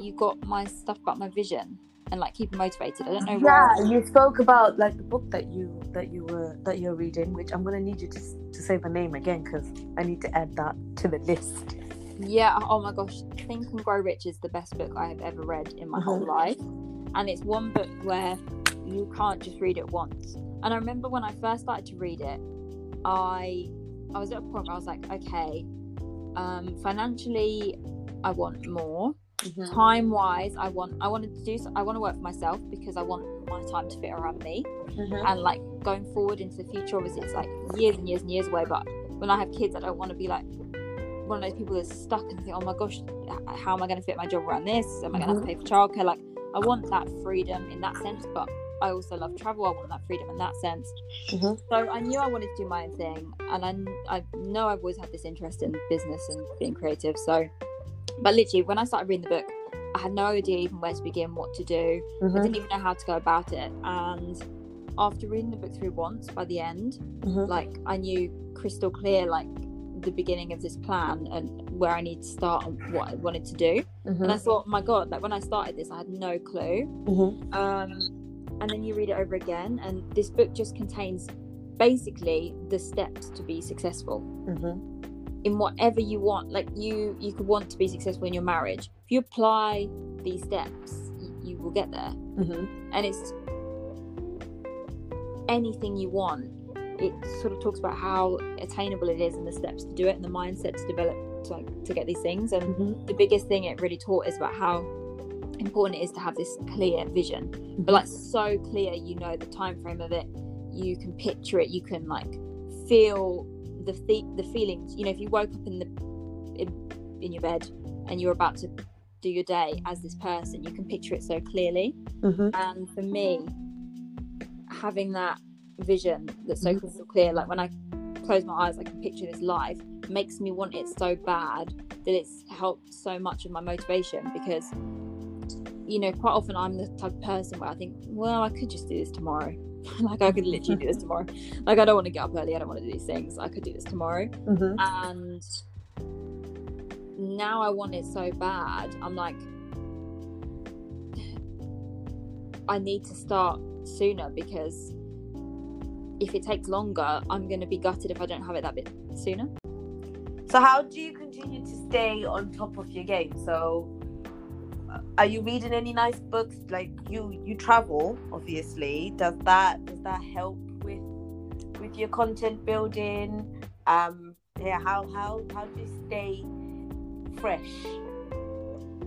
you got my stuff about my vision and like keeping motivated. I don't know Yeah, where. you spoke about like the book that you that you were that you're reading, which I'm gonna need you to to say the name again because I need to add that to the list. Yeah, oh my gosh, Think and Grow Rich is the best book I have ever read in my whole Mhm. life. And it's one book where you can't just read it once. And I remember when I first started to read it, I I was at a point where I was like, okay, um, financially I want more. Time wise, I want I wanted to do so, I want to work for myself because I want my time to fit around me Mhm. and like going forward into the future obviously it's like years and years and years away but when i have kids i don't want to be like one of those people that's stuck and think oh my gosh how am i going to fit my job around this am i going to have to pay for childcare like i want that freedom in that sense but i also love travel i want that freedom in that sense Mhm. so i knew i wanted to do my own thing and i, I know i've always had this interest in business and being creative so but literally when i started reading the book i had no idea even where to begin what to do I Mhm. didn't even know how to go about it. And after reading the book through once, by the end, Mhm. like I knew crystal clear, like the beginning of this plan and where I need to start and what I wanted to do. And I Mhm. thought, my God, like when I started this, I had no clue. Mhm. Um, and then you read it over again, and this book just contains basically the steps to be successful Mhm. in whatever you want like you you could want to be successful in your marriage if you apply these steps you, you will get there Mhm. and it's anything you want it sort of talks about how attainable it is and the steps to do it and the mindset to develop to, like, to get these things. And Mhm. the biggest thing it really taught is about how important it is to have this clear vision. But like so clear you know the time frame of it. You can picture it. You can like feel the the, the feelings. You know if you woke up in the in, in your bed and you're about to do your day as this person you can picture it so clearly. Mhm. and for me having that vision that's so Mhm. crystal clear like when i close my eyes i can picture this life makes me want it so bad that it's helped so much of my motivation because you know quite often i'm the type of person where i think well i could just do this tomorrow like i could literally do this tomorrow like i don't want to get up early i don't want to do these things i could do this tomorrow Mhm. and now I want it so bad. I'm like, I need to start sooner because if it takes longer, I'm going to be gutted if I don't have it that bit sooner. So how do you continue to stay on top of your game? So uh, are you reading any nice books? Like you you travel, obviously. Does that does that help with with your content building? Um yeah, how how how do you stay fresh?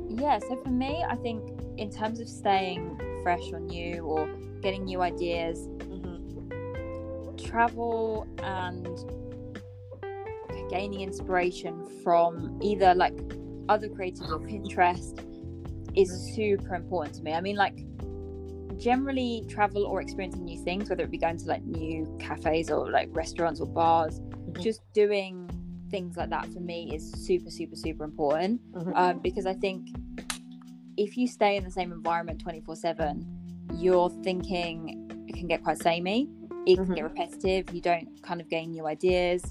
Yeah, so for me, I think in terms of staying fresh or new or getting new ideas. Travel and gaining inspiration from either like other creators or Pinterest is super important to me. I mean, like generally travel or experiencing new things, whether it be going to like new cafes or like restaurants or bars, Mhm. just doing things like that for me is super, super, super important. Mhm. Um, because I think if you stay in the same environment 24 7, your thinking can get quite samey. It can get repetitive. You don't kind of gain new ideas.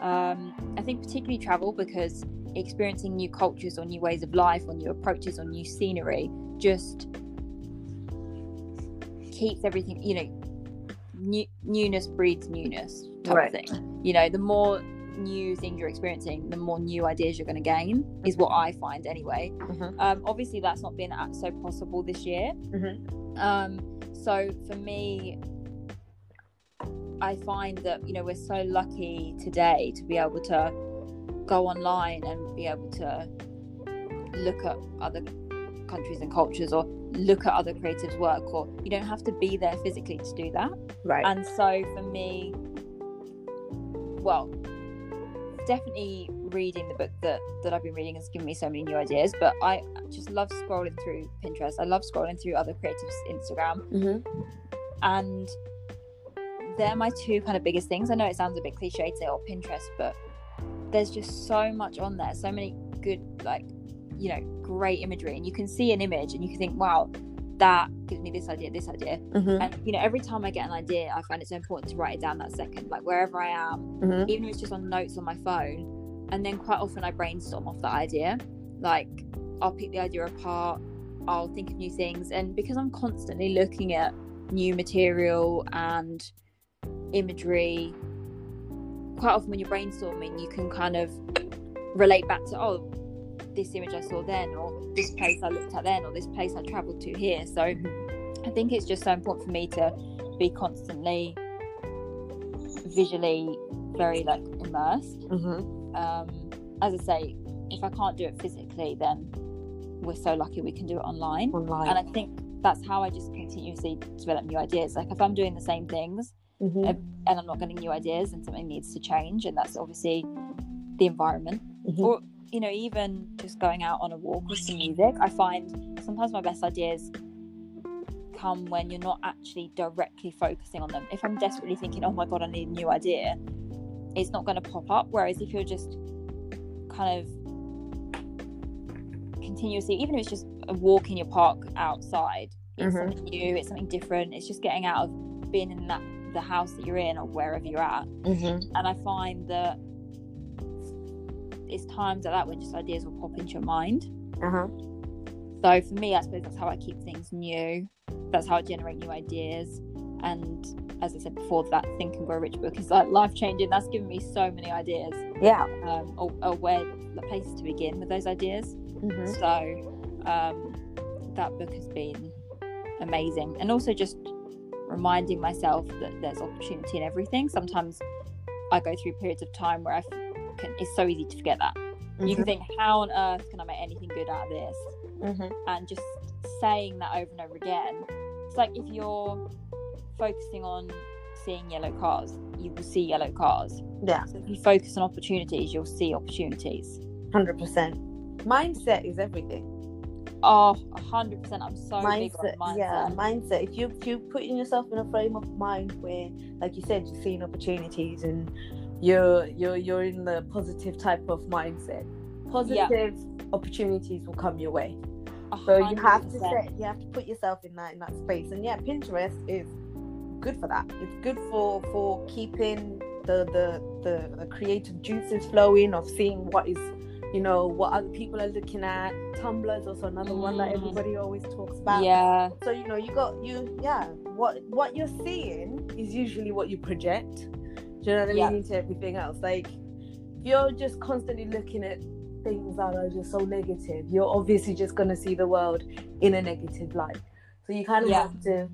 Um, I think particularly travel because experiencing new cultures or new ways of life or new approaches or new scenery just keeps everything, you know, new, newness breeds newness type Right. of thing. You know, the more new things you're experiencing, the more new ideas you're going to gain, is what I find anyway. Mhm. Um, obviously, that's not been so possible this year. Mhm. Um, so for me, I find that you know we're so lucky today to be able to go online and be able to look at other countries and cultures or look at other creatives' work, or you don't have to be there physically to do that. Right. And so for me, well, definitely reading the book that that I've been reading has given me so many new ideas. But I just love scrolling through Pinterest. I love scrolling through other creatives' Instagram, mm-hmm. and they're my two kind of biggest things. I know it sounds a bit cliche to say or Pinterest, but there's just so much on there, so many good like you know great imagery, and you can see an image and you can think, wow, that gives me this idea, this idea. Mm-hmm. And you know, every time I get an idea, I find it so important to write it down that second, like wherever I am, Mm-hmm. even if it's just on notes on my phone. And then quite often I brainstorm off that idea. Like I'll pick the idea apart, I'll think of new things, and because I'm constantly looking at new material and imagery, quite often when you're brainstorming, you can kind of relate back to oh, this image I saw then, or this place I looked at then, or this place I travelled to here. So I think it's just so important for me to be constantly visually very like immersed. Mm-hmm. Um, as I say, if I can't do it physically, then we're so lucky we can do it online. Online. And I think that's how I just continuously develop new ideas. Like if I'm doing the same things mm-hmm. and I'm not getting new ideas, and something needs to change, and that's obviously the environment Mhm. or you know even just going out on a walk with some music i find sometimes my best ideas come when you're not actually directly focusing on them if i'm desperately thinking oh my god i need a new idea it's not going to pop up whereas if you're just kind of continuously even if it's just a walk in your park outside it's Mhm. something new it's something different it's just getting out of being in that the house that you're in or wherever you're at Mm-hmm. and I find that it's times like that when just ideas will pop into your mind. Uh-huh. So for me, I suppose that's how I keep things new. That's how I generate new ideas. And as I said before, that Think and Grow Rich book is like life changing. That's given me so many ideas, Yeah. um, or, or where the places to begin with those ideas. Mm-hmm. So um, that book has been amazing, and also just reminding myself that there's opportunity in everything. Sometimes I go through periods of time where I f- can, it's so easy to forget that. You can think, how on earth can I make anything good out of this? Mm-hmm. And just saying that over and over again. It's like if you're focusing on seeing yellow cars, you will see yellow cars. Yeah. So if you focus on opportunities, you'll see opportunities. Hundred percent. Mindset is everything. Oh, mm. hundred percent. I'm so big mindset, on mindset. yeah, mindset. If you if you putting yourself in a frame of mind where, like you said, you're seeing opportunities and you're you're you're in the positive type of mindset, positive opportunities will come your way. A So you have to set, you have to put yourself in that in that space. And yeah, Pinterest is good for that. It's good for for keeping the the the, the creative juices flowing of seeing what is you know what other people are looking at. Tumblr is also another one that Mm. everybody always talks about. Yeah, So you know you got you yeah what what you're seeing is usually what you project. Do you know what I Yeah. mean? Into everything else, like you're just constantly looking at things that are just so negative, you're obviously just gonna see the world in a negative light. So you kind of Yeah. have to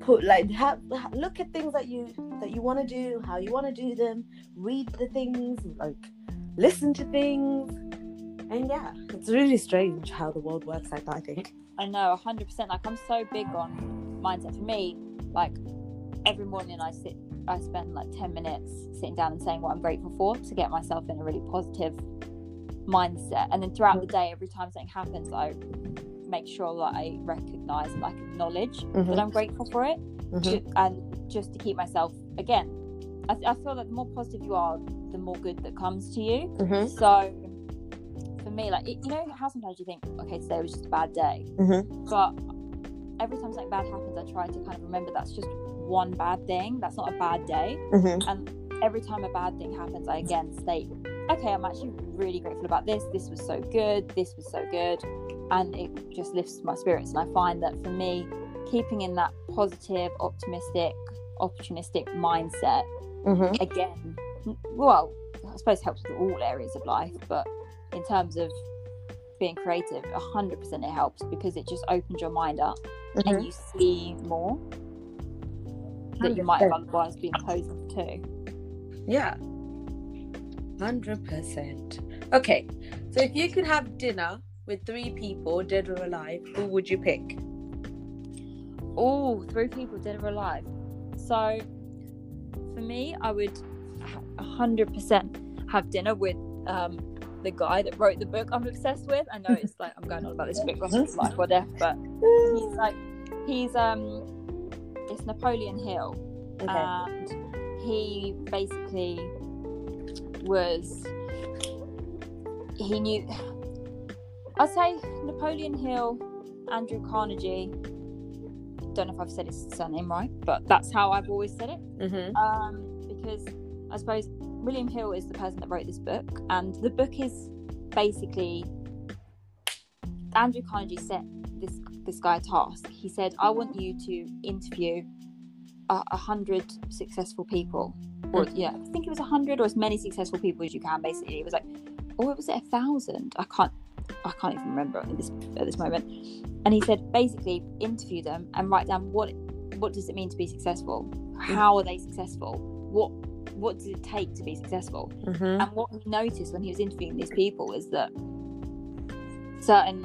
put like have, look at things that you that you want to do, how you want to do them, read the things, like listen to things, and yeah, it's really strange how the world works like that. I think. I know, hundred percent. Like I'm so big on mindset. For me, like every morning I sit, I spend like ten minutes sitting down and saying what I'm grateful for to get myself in a really positive mindset. And then throughout the day, every time something happens, I make sure that I recognize and like acknowledge Mhm. that I'm grateful for it, Mhm. ju- and just to keep myself again. I, I feel that the more positive you are, the more good that comes to you. Mhm. So for me, like it, you know how sometimes you think, okay, today was just a bad day, Mhm. but every time something bad happens, I try to kind of remember that's just one bad thing. That's not a bad day. Mhm. And every time a bad thing happens, I again state, okay, I'm actually really grateful about this. This was so good. This was so good, and it just lifts my spirits. And I find that for me, keeping in that positive, optimistic, opportunistic mindset Mhm. again, well, I suppose it helps with all areas of life, but in terms of being creative, 100% it helps because it just opens your mind up Mhm. and you see more that you might have otherwise been closed to. Yeah. Hundred percent. Okay, so if you could have dinner with three people, dead or alive, who would you pick? Oh, three people dead or alive. So for me, I would hundred percent have dinner with um, the guy that wrote the book I'm obsessed with. I know it's like I'm going on about this book, whether it's life or death, but he's like he's um it's Napoleon Hill. Okay. and he basically was he knew I'd say Napoleon Hill, Andrew Carnegie. Don't know if I've said his surname right, but that's how I've always said it. mm-hmm. Um, because I suppose William Hill is the person that wrote this book, and the book is basically Andrew Carnegie set this this guy a task. He said, "I want you to interview a, a hundred successful people, or yeah, I think it was a hundred or as many successful people as you can." Basically, it was like, or was it a thousand? I can't, I can't even remember at this at this moment. And he said, basically, interview them and write down what what does it mean to be successful? How are they successful? What what does it take to be successful? Mm-hmm. And what he noticed when he was interviewing these people is that certain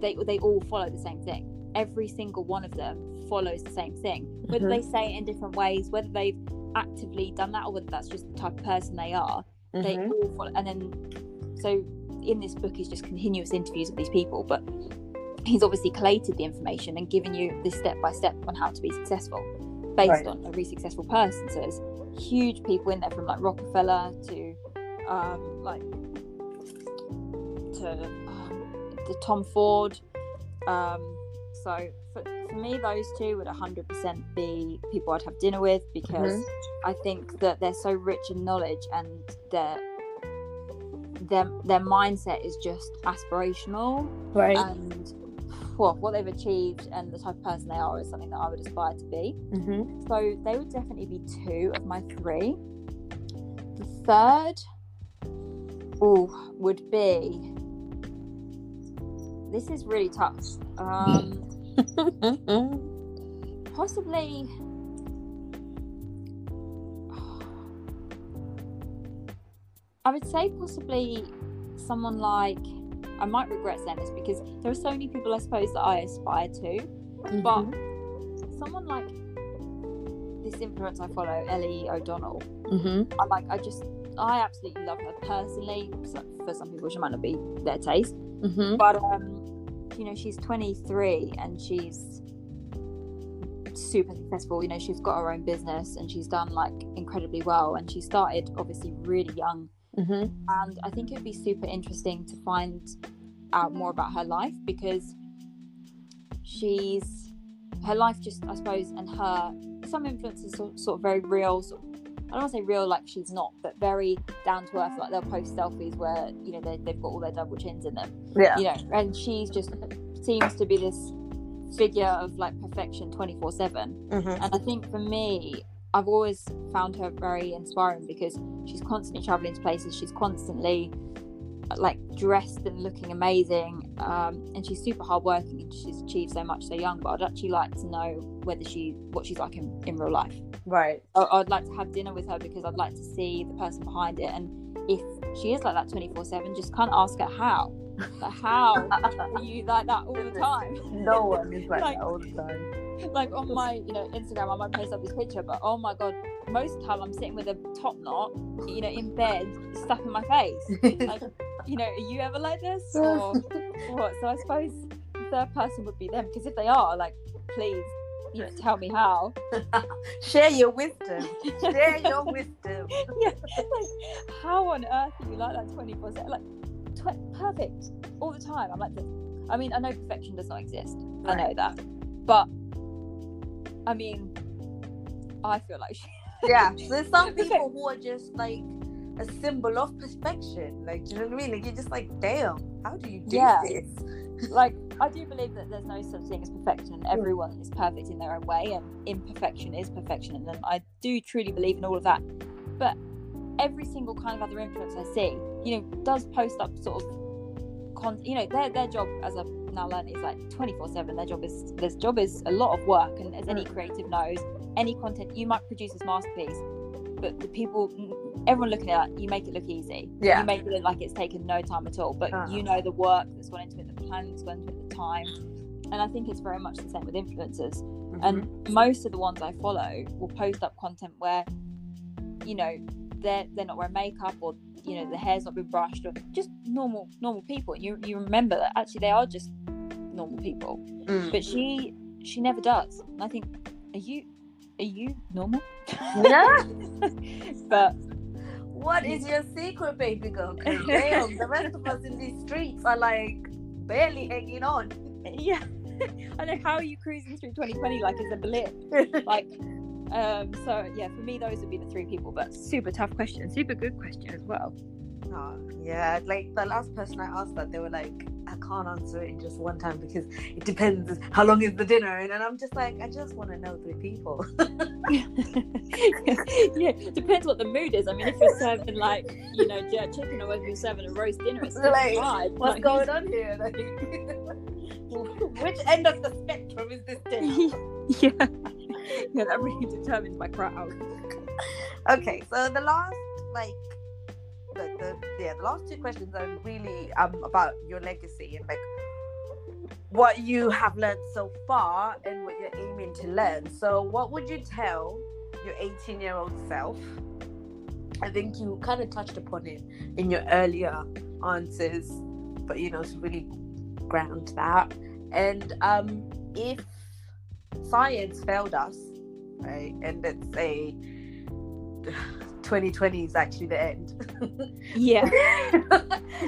they they all follow the same thing. Every single one of them follows the same thing. Whether Mhm. they say it in different ways, whether they've actively done that, or whether that's just the type of person they are, they Mm-hmm. all follow. And then, so in this book is just continuous interviews of these people, but he's obviously collated the information and given you this step by step on how to be successful based Right. on a really successful person. So there's huge people in there from like Rockefeller to um, like to um, to Tom Ford. Um, so for, for me, those two would 100% be people I'd have dinner with because I think that they're so rich in knowledge and their their their mindset is just aspirational Right. and what they've achieved and the type of person they are is something that I would aspire to be. mm-hmm. So they would definitely be two of my three. The third, oh, would be. This is really tough. Um, possibly. I would say possibly someone like. I might regret saying this because there are so many people I suppose that I aspire to, but someone like this influence I follow, Ellie O'Donnell, mm-hmm. I like. I just, I absolutely love her personally. So for some people, she might not be their taste, Mm-hmm. but um, you know, she's 23 and she's super successful. You know, she's got her own business and she's done like incredibly well. And she started obviously really young. Mm-hmm. And I think it'd be super interesting to find out more about her life because she's her life just I suppose and her some influences sort, sort of very real sort I don't want to say real like she's not but very down to earth like they'll post selfies where you know they, they've got all their double chins in them Yeah. you know and she's just seems to be this figure of like perfection 24 7 Mm-hmm. and I think for me, I've always found her very inspiring because she's constantly traveling to places. She's constantly like dressed and looking amazing, um, and she's super hardworking and she's achieved so much so young. But I'd actually like to know whether she what she's like in, in real life. Right. I, I'd like to have dinner with her because I'd like to see the person behind it, and if she is like that twenty four seven, just kind of ask her how. How are you like that all the time? No one is like, Like- that all the time. like on my you know Instagram I might post up this picture but oh my god most of the time I'm sitting with a top knot you know in bed stuck in my face like you know are you ever like this or what so I suppose the third person would be them because if they are like please you know tell me how Share your wisdom. Share your wisdom. yeah like how on earth are you like that 24 7 like tw- perfect all the time I'm like this. I mean I know perfection does not exist I know that but I mean I feel like she Yeah. There's some people who are just like a symbol of perfection. Like, do you know what I mean? Like, you're just like, damn, how do you do Yeah. this? like I do believe that there's no such thing as perfection everyone is perfect in their own way and imperfection is perfection and I do truly believe in all of that but every single kind of other influence I see you know does post up sort of con- you know their their job as I've now learned is like 24 7 their job is their job is a lot of work and as any creative knows any content you might produce this masterpiece but the people everyone looking at it you make it look easy Yeah. you make it look like it's taken no time at all but Uh-huh. you know the work that's gone into it the planning that's gone into it the time and i think it's very much the same with influencers Mm-hmm. and most of the ones i follow will post up content where you know they're they're not wearing makeup or you know the hair's not been brushed or just normal normal people. You you remember that actually they are just normal people. Mm. but she she never does. And i think are you are you normal? Yeah. but What is your secret, baby girl? Damn, the rest of us in these streets are like barely hanging on. yeah. I know how are you cruising through 2020 like it's a blip. Like um so yeah for me those would be the three people but super tough question super good question as well Oh, yeah, like the last person I asked that, they were like, I can't answer it in just one time because it depends how long is the dinner. And then I'm just like, I just want to know three people. yeah depends what the mood is i mean if you're serving like you know jerk chicken or whether you're serving a roast dinner it's Like, fine. What's Like, going on here? Like, which end of the spectrum is this dinner? yeah yeah that really determines my crowd okay, so the last, like, the, the yeah, the last two questions are really um about your legacy and like what you have learned so far and what you're aiming to learn. So, what would you tell your 18 year old self? I think you kind of touched upon it in your earlier answers, but you know, to really ground that. And um, if science failed us, right, and let's say 2020 is actually the end. yeah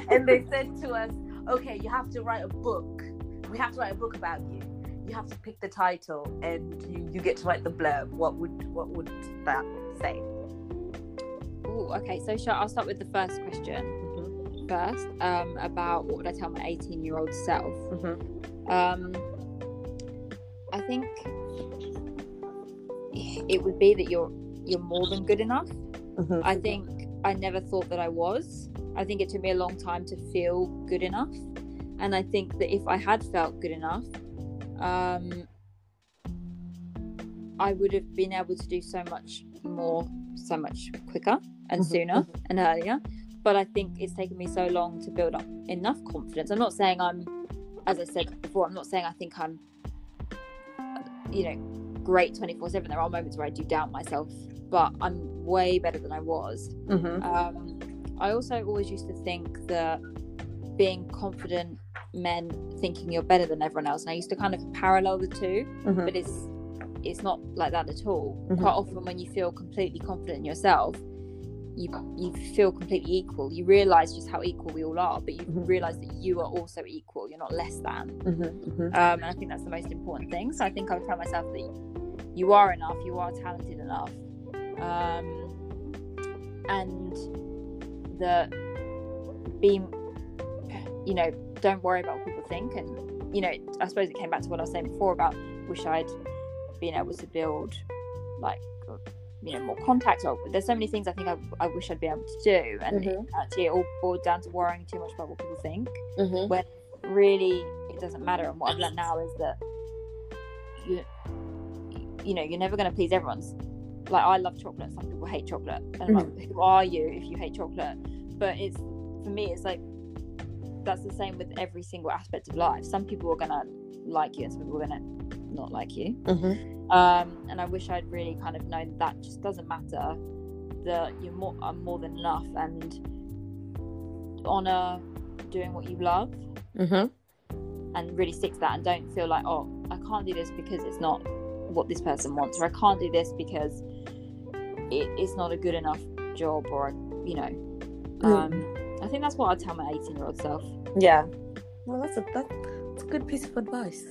and they said to us, okay, you have to write a book. We have to write a book about you. You have to pick the title and you, you get to write the blurb. What would what would that say? Ooh, okay so shall, i'll start with the first question first um about what would i tell my 18 year old self um i think it would be that you're you're more than good enough. I think i never thought that i was. I think it took me a long time to feel good enough. And i think that if i had felt good enough um i would have been able to do so much more so much quicker and Mhm, sooner and earlier. But i think it's taken me so long to build up enough confidence. I'm not saying i'm as i said before i'm not saying i think i'm you know great 24 7 there are moments where i do doubt myself but i'm way better than i was Mm-hmm. um, i also always used to think that being confident meant thinking you're better than everyone else and i used to kind of parallel the 2 Mm-hmm. but it's it's not like that at all Mhm. quite often when you feel completely confident in yourself you you feel completely equal you realize just how equal we all are but you Mhm. realize that you are also equal you're not less than Mm-hmm. um, and I think that's the most important thing. So I think I would tell myself that you are enough, you are talented enough, um, and that being, you know, don't worry about what people think. And you know, I suppose it came back to what I was saying before about wish I'd been able to build like you know more contacts or there's so many things i think i, I wish i'd be able to do and Mhm. it, actually it all boiled down to worrying too much about what people think Mhm. when really it doesn't matter and what i've learned now is that you you know you're never going to please everyone's like i love chocolate some people hate chocolate and I'm like, who are you if you hate chocolate but it's for me it's like that's the same with every single aspect of life some people are going to like you and some people are going to not like you Mhm. Um, and I wish I'd really kind of known that just doesn't matter. That you're more, are more than enough, and honor doing what you love, Mhm. and really stick to that, and don't feel like, oh, I can't do this because it's not what this person wants, or I can't do this because it, it's not a good enough job, or you know. Um, I think that's what I'd tell my 18 year old self. Yeah. Well, that's a that, that's a good piece of advice.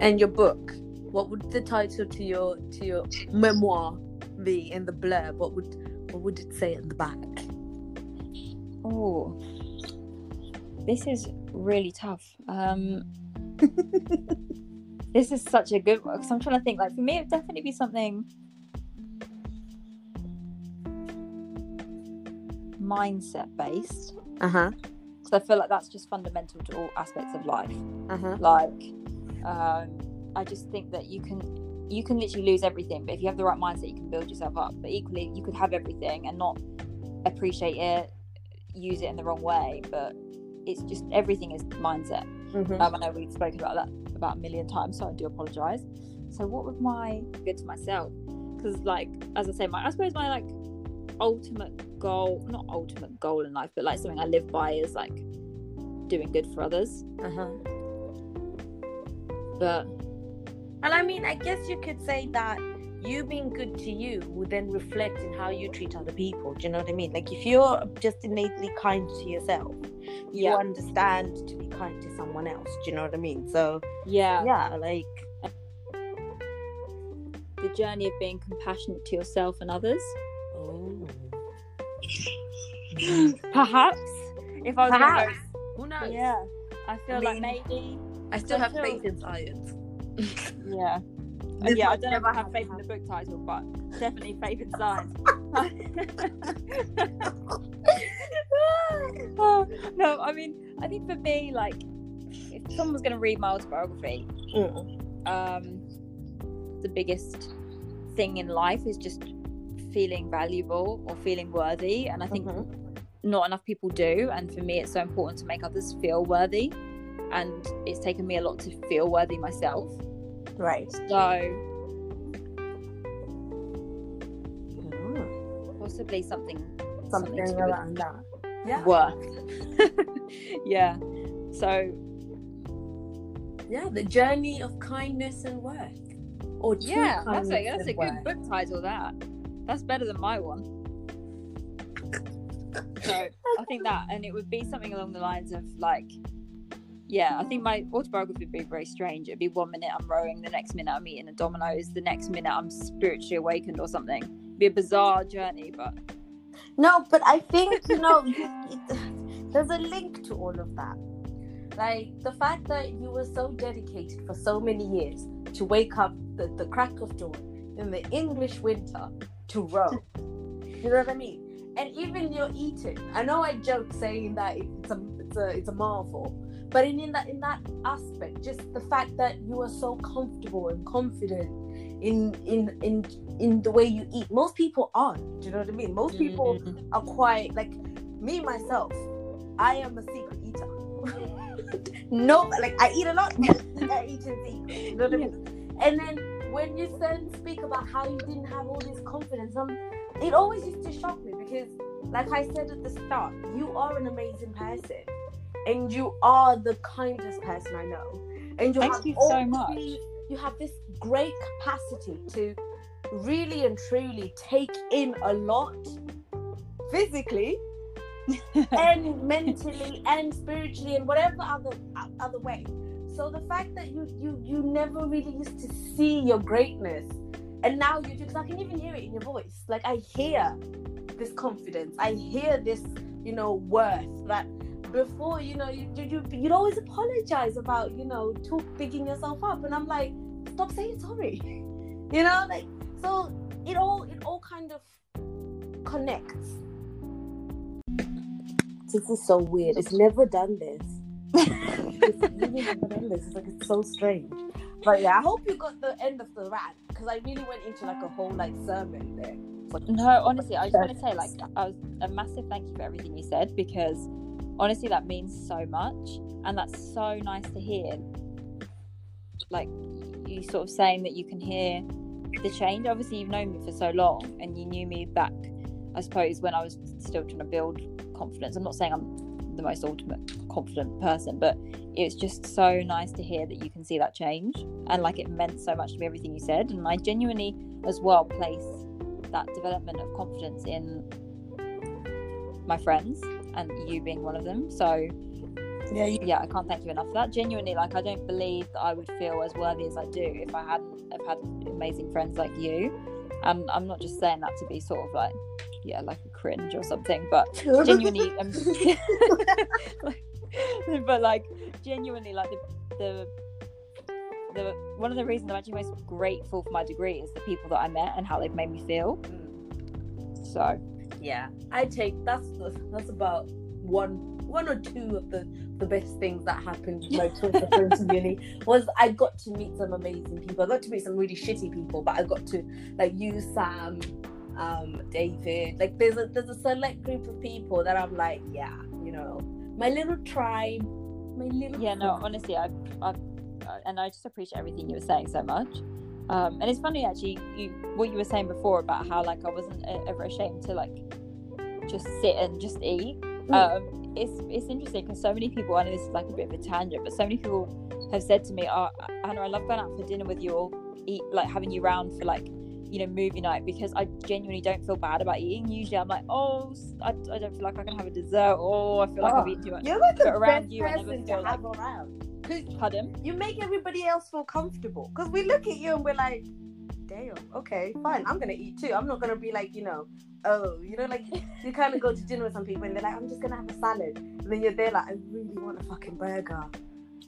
And your book, what would the title to your to your memoir be in the blurb? What would what would it say in the back? Oh, this is really tough. Um, this is such a good one because I'm trying to think. Like for me, it'd definitely be something mindset based Uh huh. because I feel like that's just fundamental to all aspects of life. Uh huh. Like, um, I just think that you can you can literally lose everything, but if you have the right mindset, you can build yourself up. But equally, you could have everything and not appreciate it, use it in the wrong way. But it's just everything is mindset. Mhm. Um, I know we've spoken about that about a million times, so I do apologize. So, what would my good to myself? Because, like, as I say, my I suppose my like ultimate goal, not ultimate goal in life, but like something I live by is like doing good for others. Uh huh. But And I mean, I guess you could say that you being good to you will then reflect in how you treat other people. Do you know what I mean? Like if you're just innately kind to yourself, you Yeah. understand to be kind to someone else. Do you know what I mean? So yeah, yeah, like the journey of being compassionate to yourself and others. oh, Perhaps, if I was perhaps Gonna who knows? yeah, I feel I like maybe, I still I have feel- faith in science. Yeah. This yeah, I don't know if I have faith in the book title, but definitely faith in science. Oh, no, I mean, I think for me, like, if someone's going to read my autobiography, Mm. um, the biggest thing in life is just feeling valuable or feeling worthy. And I think Mhm. not enough people do. And for me, it's so important to make others feel worthy. And it's taken me a lot to feel worthy myself. Right. So, Mm. possibly something, Something to around that. Yeah. worth. yeah. So, Yeah, the journey of kindness and work. Or yeah, that's a, that's a and good book title, that. That's better than my one. So, I think that, and it would be something along the lines of like, yeah, I think my autobiography would be very strange. It'd be one minute I'm rowing, the next minute I'm eating a Domino's, the next minute I'm spiritually awakened or something. It'd be a bizarre journey, but No, but I think you know it, there's a link to all of that. Like the fact that you were so dedicated for so many years to wake up the, the crack of dawn in the English winter to row. you know what I mean? And even your eating. I know I joke saying that it's a it's a it's a marvel, but in, in that in that aspect, just the fact that you are so comfortable and confident in in in in the way you eat. Most people aren't. Do you know what I mean? Most people are quite like me myself. I am a secret eater. no, like I eat a lot. I eat in secret. You know what I mean? And then when you then speak about how you didn't have all this confidence, um, it always used to shock me because, like I said at the start, you are an amazing person, and you are the kindest person I know. And you Thank have you so much. these- You have this great capacity to really and truly take in a lot physically and mentally and spiritually and whatever other other way so the fact that you you you never really used to see your greatness and now you do because i can even hear it in your voice like i hear this confidence i hear this you know worth that before you know you, you you'd always apologize about you know talk bigging yourself up and i'm like stop saying sorry you know like so it all it all kind of connects. This is so weird. It's never done this. it's really never done this. It's like it's so strange. But yeah, I hope you got the end of the rant because I really went into like a whole like sermon there. No, honestly, I just want to say, like, I was a massive thank you for everything you said because honestly, that means so much, and that's so nice to hear. Like, you sort of saying that you can hear the change. Obviously, you've known me for so long, and you knew me back, I suppose, when I was still trying to build confidence. I'm not saying I'm the most ultimate confident person, but it's just so nice to hear that you can see that change, and like, it meant so much to me everything you said, and I genuinely, as well, place that development of confidence in my friends and you being one of them. So yeah, you, yeah, I can't thank you enough for that. Genuinely, like I don't believe that I would feel as worthy as I do if I hadn't have had amazing friends like you. And I'm not just saying that to be sort of like yeah, like a cringe or something, but genuinely, um, but like genuinely, like the the the one of the reasons I'm actually most grateful for my degree is the people that I met and how they've made me feel. So yeah, I take that's that's about one one or two of the the best things that happened with my tour to uni was I got to meet some amazing people. I got to meet some really shitty people, but I got to like you, Sam, um, David. Like there's a there's a select group of people that I'm like, yeah, you know, my little tribe, my little yeah, no, honestly, I, I, and I just appreciate everything you were saying so much. Um, and it's funny actually, you what you were saying before about how like I wasn't ever ashamed to like just sit and just eat. Um, it's it's interesting because so many people. I know this is like a bit of a tangent, but so many people have said to me, "Oh, Anna, I love going out for dinner with you or eat like having you round for like." You know, movie night because I genuinely don't feel bad about eating. Usually, I'm like, oh, I, I don't feel like I can have a dessert, or I feel like Oh, I've eaten too much. You're like But a around you, I never feel to have around. Cause Pardon? you make everybody else feel comfortable. Because we look at you and we're like, damn, okay, fine, I'm gonna eat too. I'm not gonna be like, you know, oh, you know, like you kind of go to dinner with some people and they're like, I'm just gonna have a salad. And then you're there like, I really want a fucking burger.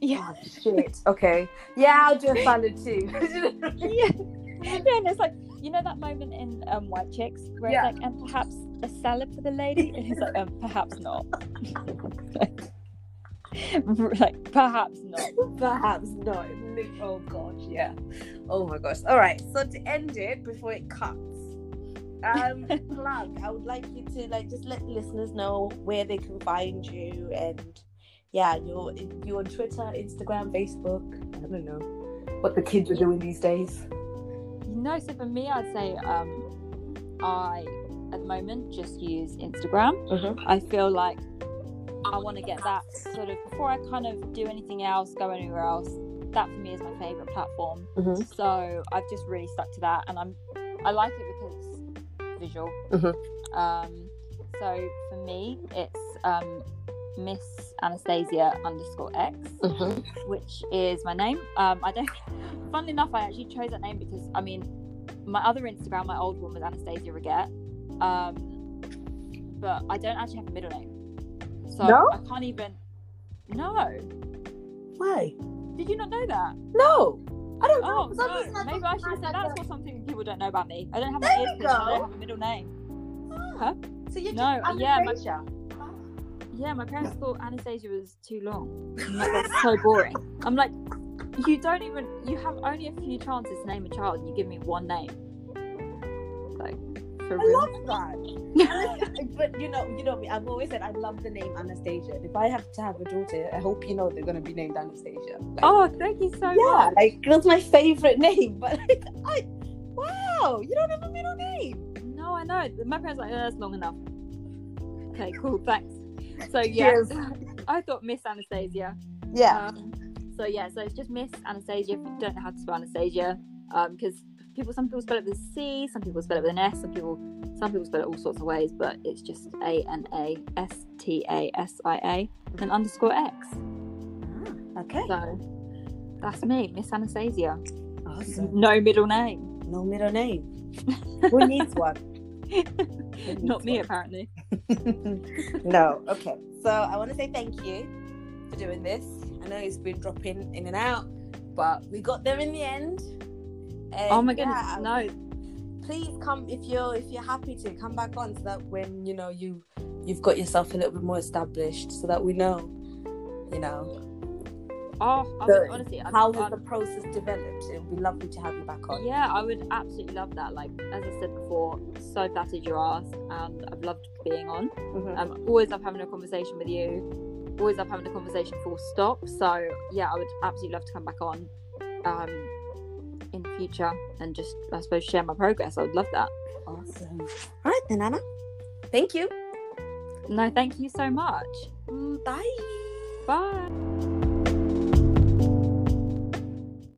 Yeah. Oh, shit. Okay. Yeah, I'll do a salad too. yeah. yeah, and it's like you know that moment in um, White Chicks where Yeah. it's like, and perhaps a salad for the lady, and he's like, um, perhaps not. like, perhaps not. Perhaps not. Oh gosh, yeah. Oh my gosh. All right. So to end it before it cuts, um, plug. I would like you to like just let the listeners know where they can find you and yeah, you're you on Twitter, Instagram, Facebook. I don't know what the kids are doing these days. No, so for me, I'd say um, I at the moment just use Instagram. Mm-hmm. I feel like I want to get that sort of before I kind of do anything else, go anywhere else. That for me is my favorite platform. Mm-hmm. So I've just really stuck to that, and I'm I like it because it's visual. Mhm. Um, so for me, it's um, Miss Anastasia underscore X, Mm-hmm. which is my name. Um, I don't. Funnily enough, I actually chose that name because I mean, my other Instagram, my old one was Anastasia Reget, um, but I don't actually have a middle name, so No? I can't even. No, Why? did you not know that? No. I don't know. Oh no, maybe oh, I should have said had, that's what something people don't know about me. I don't have There my you ears pierced. I don't have a middle name. a- Huh? So you No, just yeah, my-. Yeah, my parents ah. thought Anastasia was too long. Like, that's so boring. I'm like, you don't even. You have only a few chances to name a child, and you give me one name. Like, for I real. love that. but you know, you know me. I've always said I love the name Anastasia. If I have to have a daughter, I hope you know they're gonna be named Anastasia. Like, Oh, thank you so yeah, much. like that's my favorite name. But like, I, wow, you don't have a middle name. No, I know. My parents like, oh, that's long enough. Okay, cool, thanks. So yeah, Cheers. I thought Miss Anastasia. Yeah. Um, so yeah, so it's just Miss Anastasia. If you don't know how to spell Anastasia, because people, some people spell it with a C, some people spell it with an S, some people, some people spell it all sorts of ways, but it's just A N A S T A S I A and an underscore X. Ah, okay. So that's me, Miss Anastasia. Awesome. No middle name. No middle name. Who needs one? Not me, one? apparently. no. Okay. So I want to say thank you for doing this. I know it's been dropping in and out, but we got there in the end. And Oh my goodness, yeah, no. please come if you're if you're happy to come back on so that when you know you you've got yourself a little bit more established so that we know you know Oh, I would, honestly, I- how has the process developed it would be lovely to have you back on Yeah, I would absolutely love that. Like as I said before, so flattered you asked, and I've loved being on. Mhm. Um, always love having a conversation with you. Always love having a conversation. Full stop. So yeah, I would absolutely love to come back on um, in the future and just I suppose share my progress. I would love that. awesome all right then anna thank you No, thank you so much. Mm, bye Bye.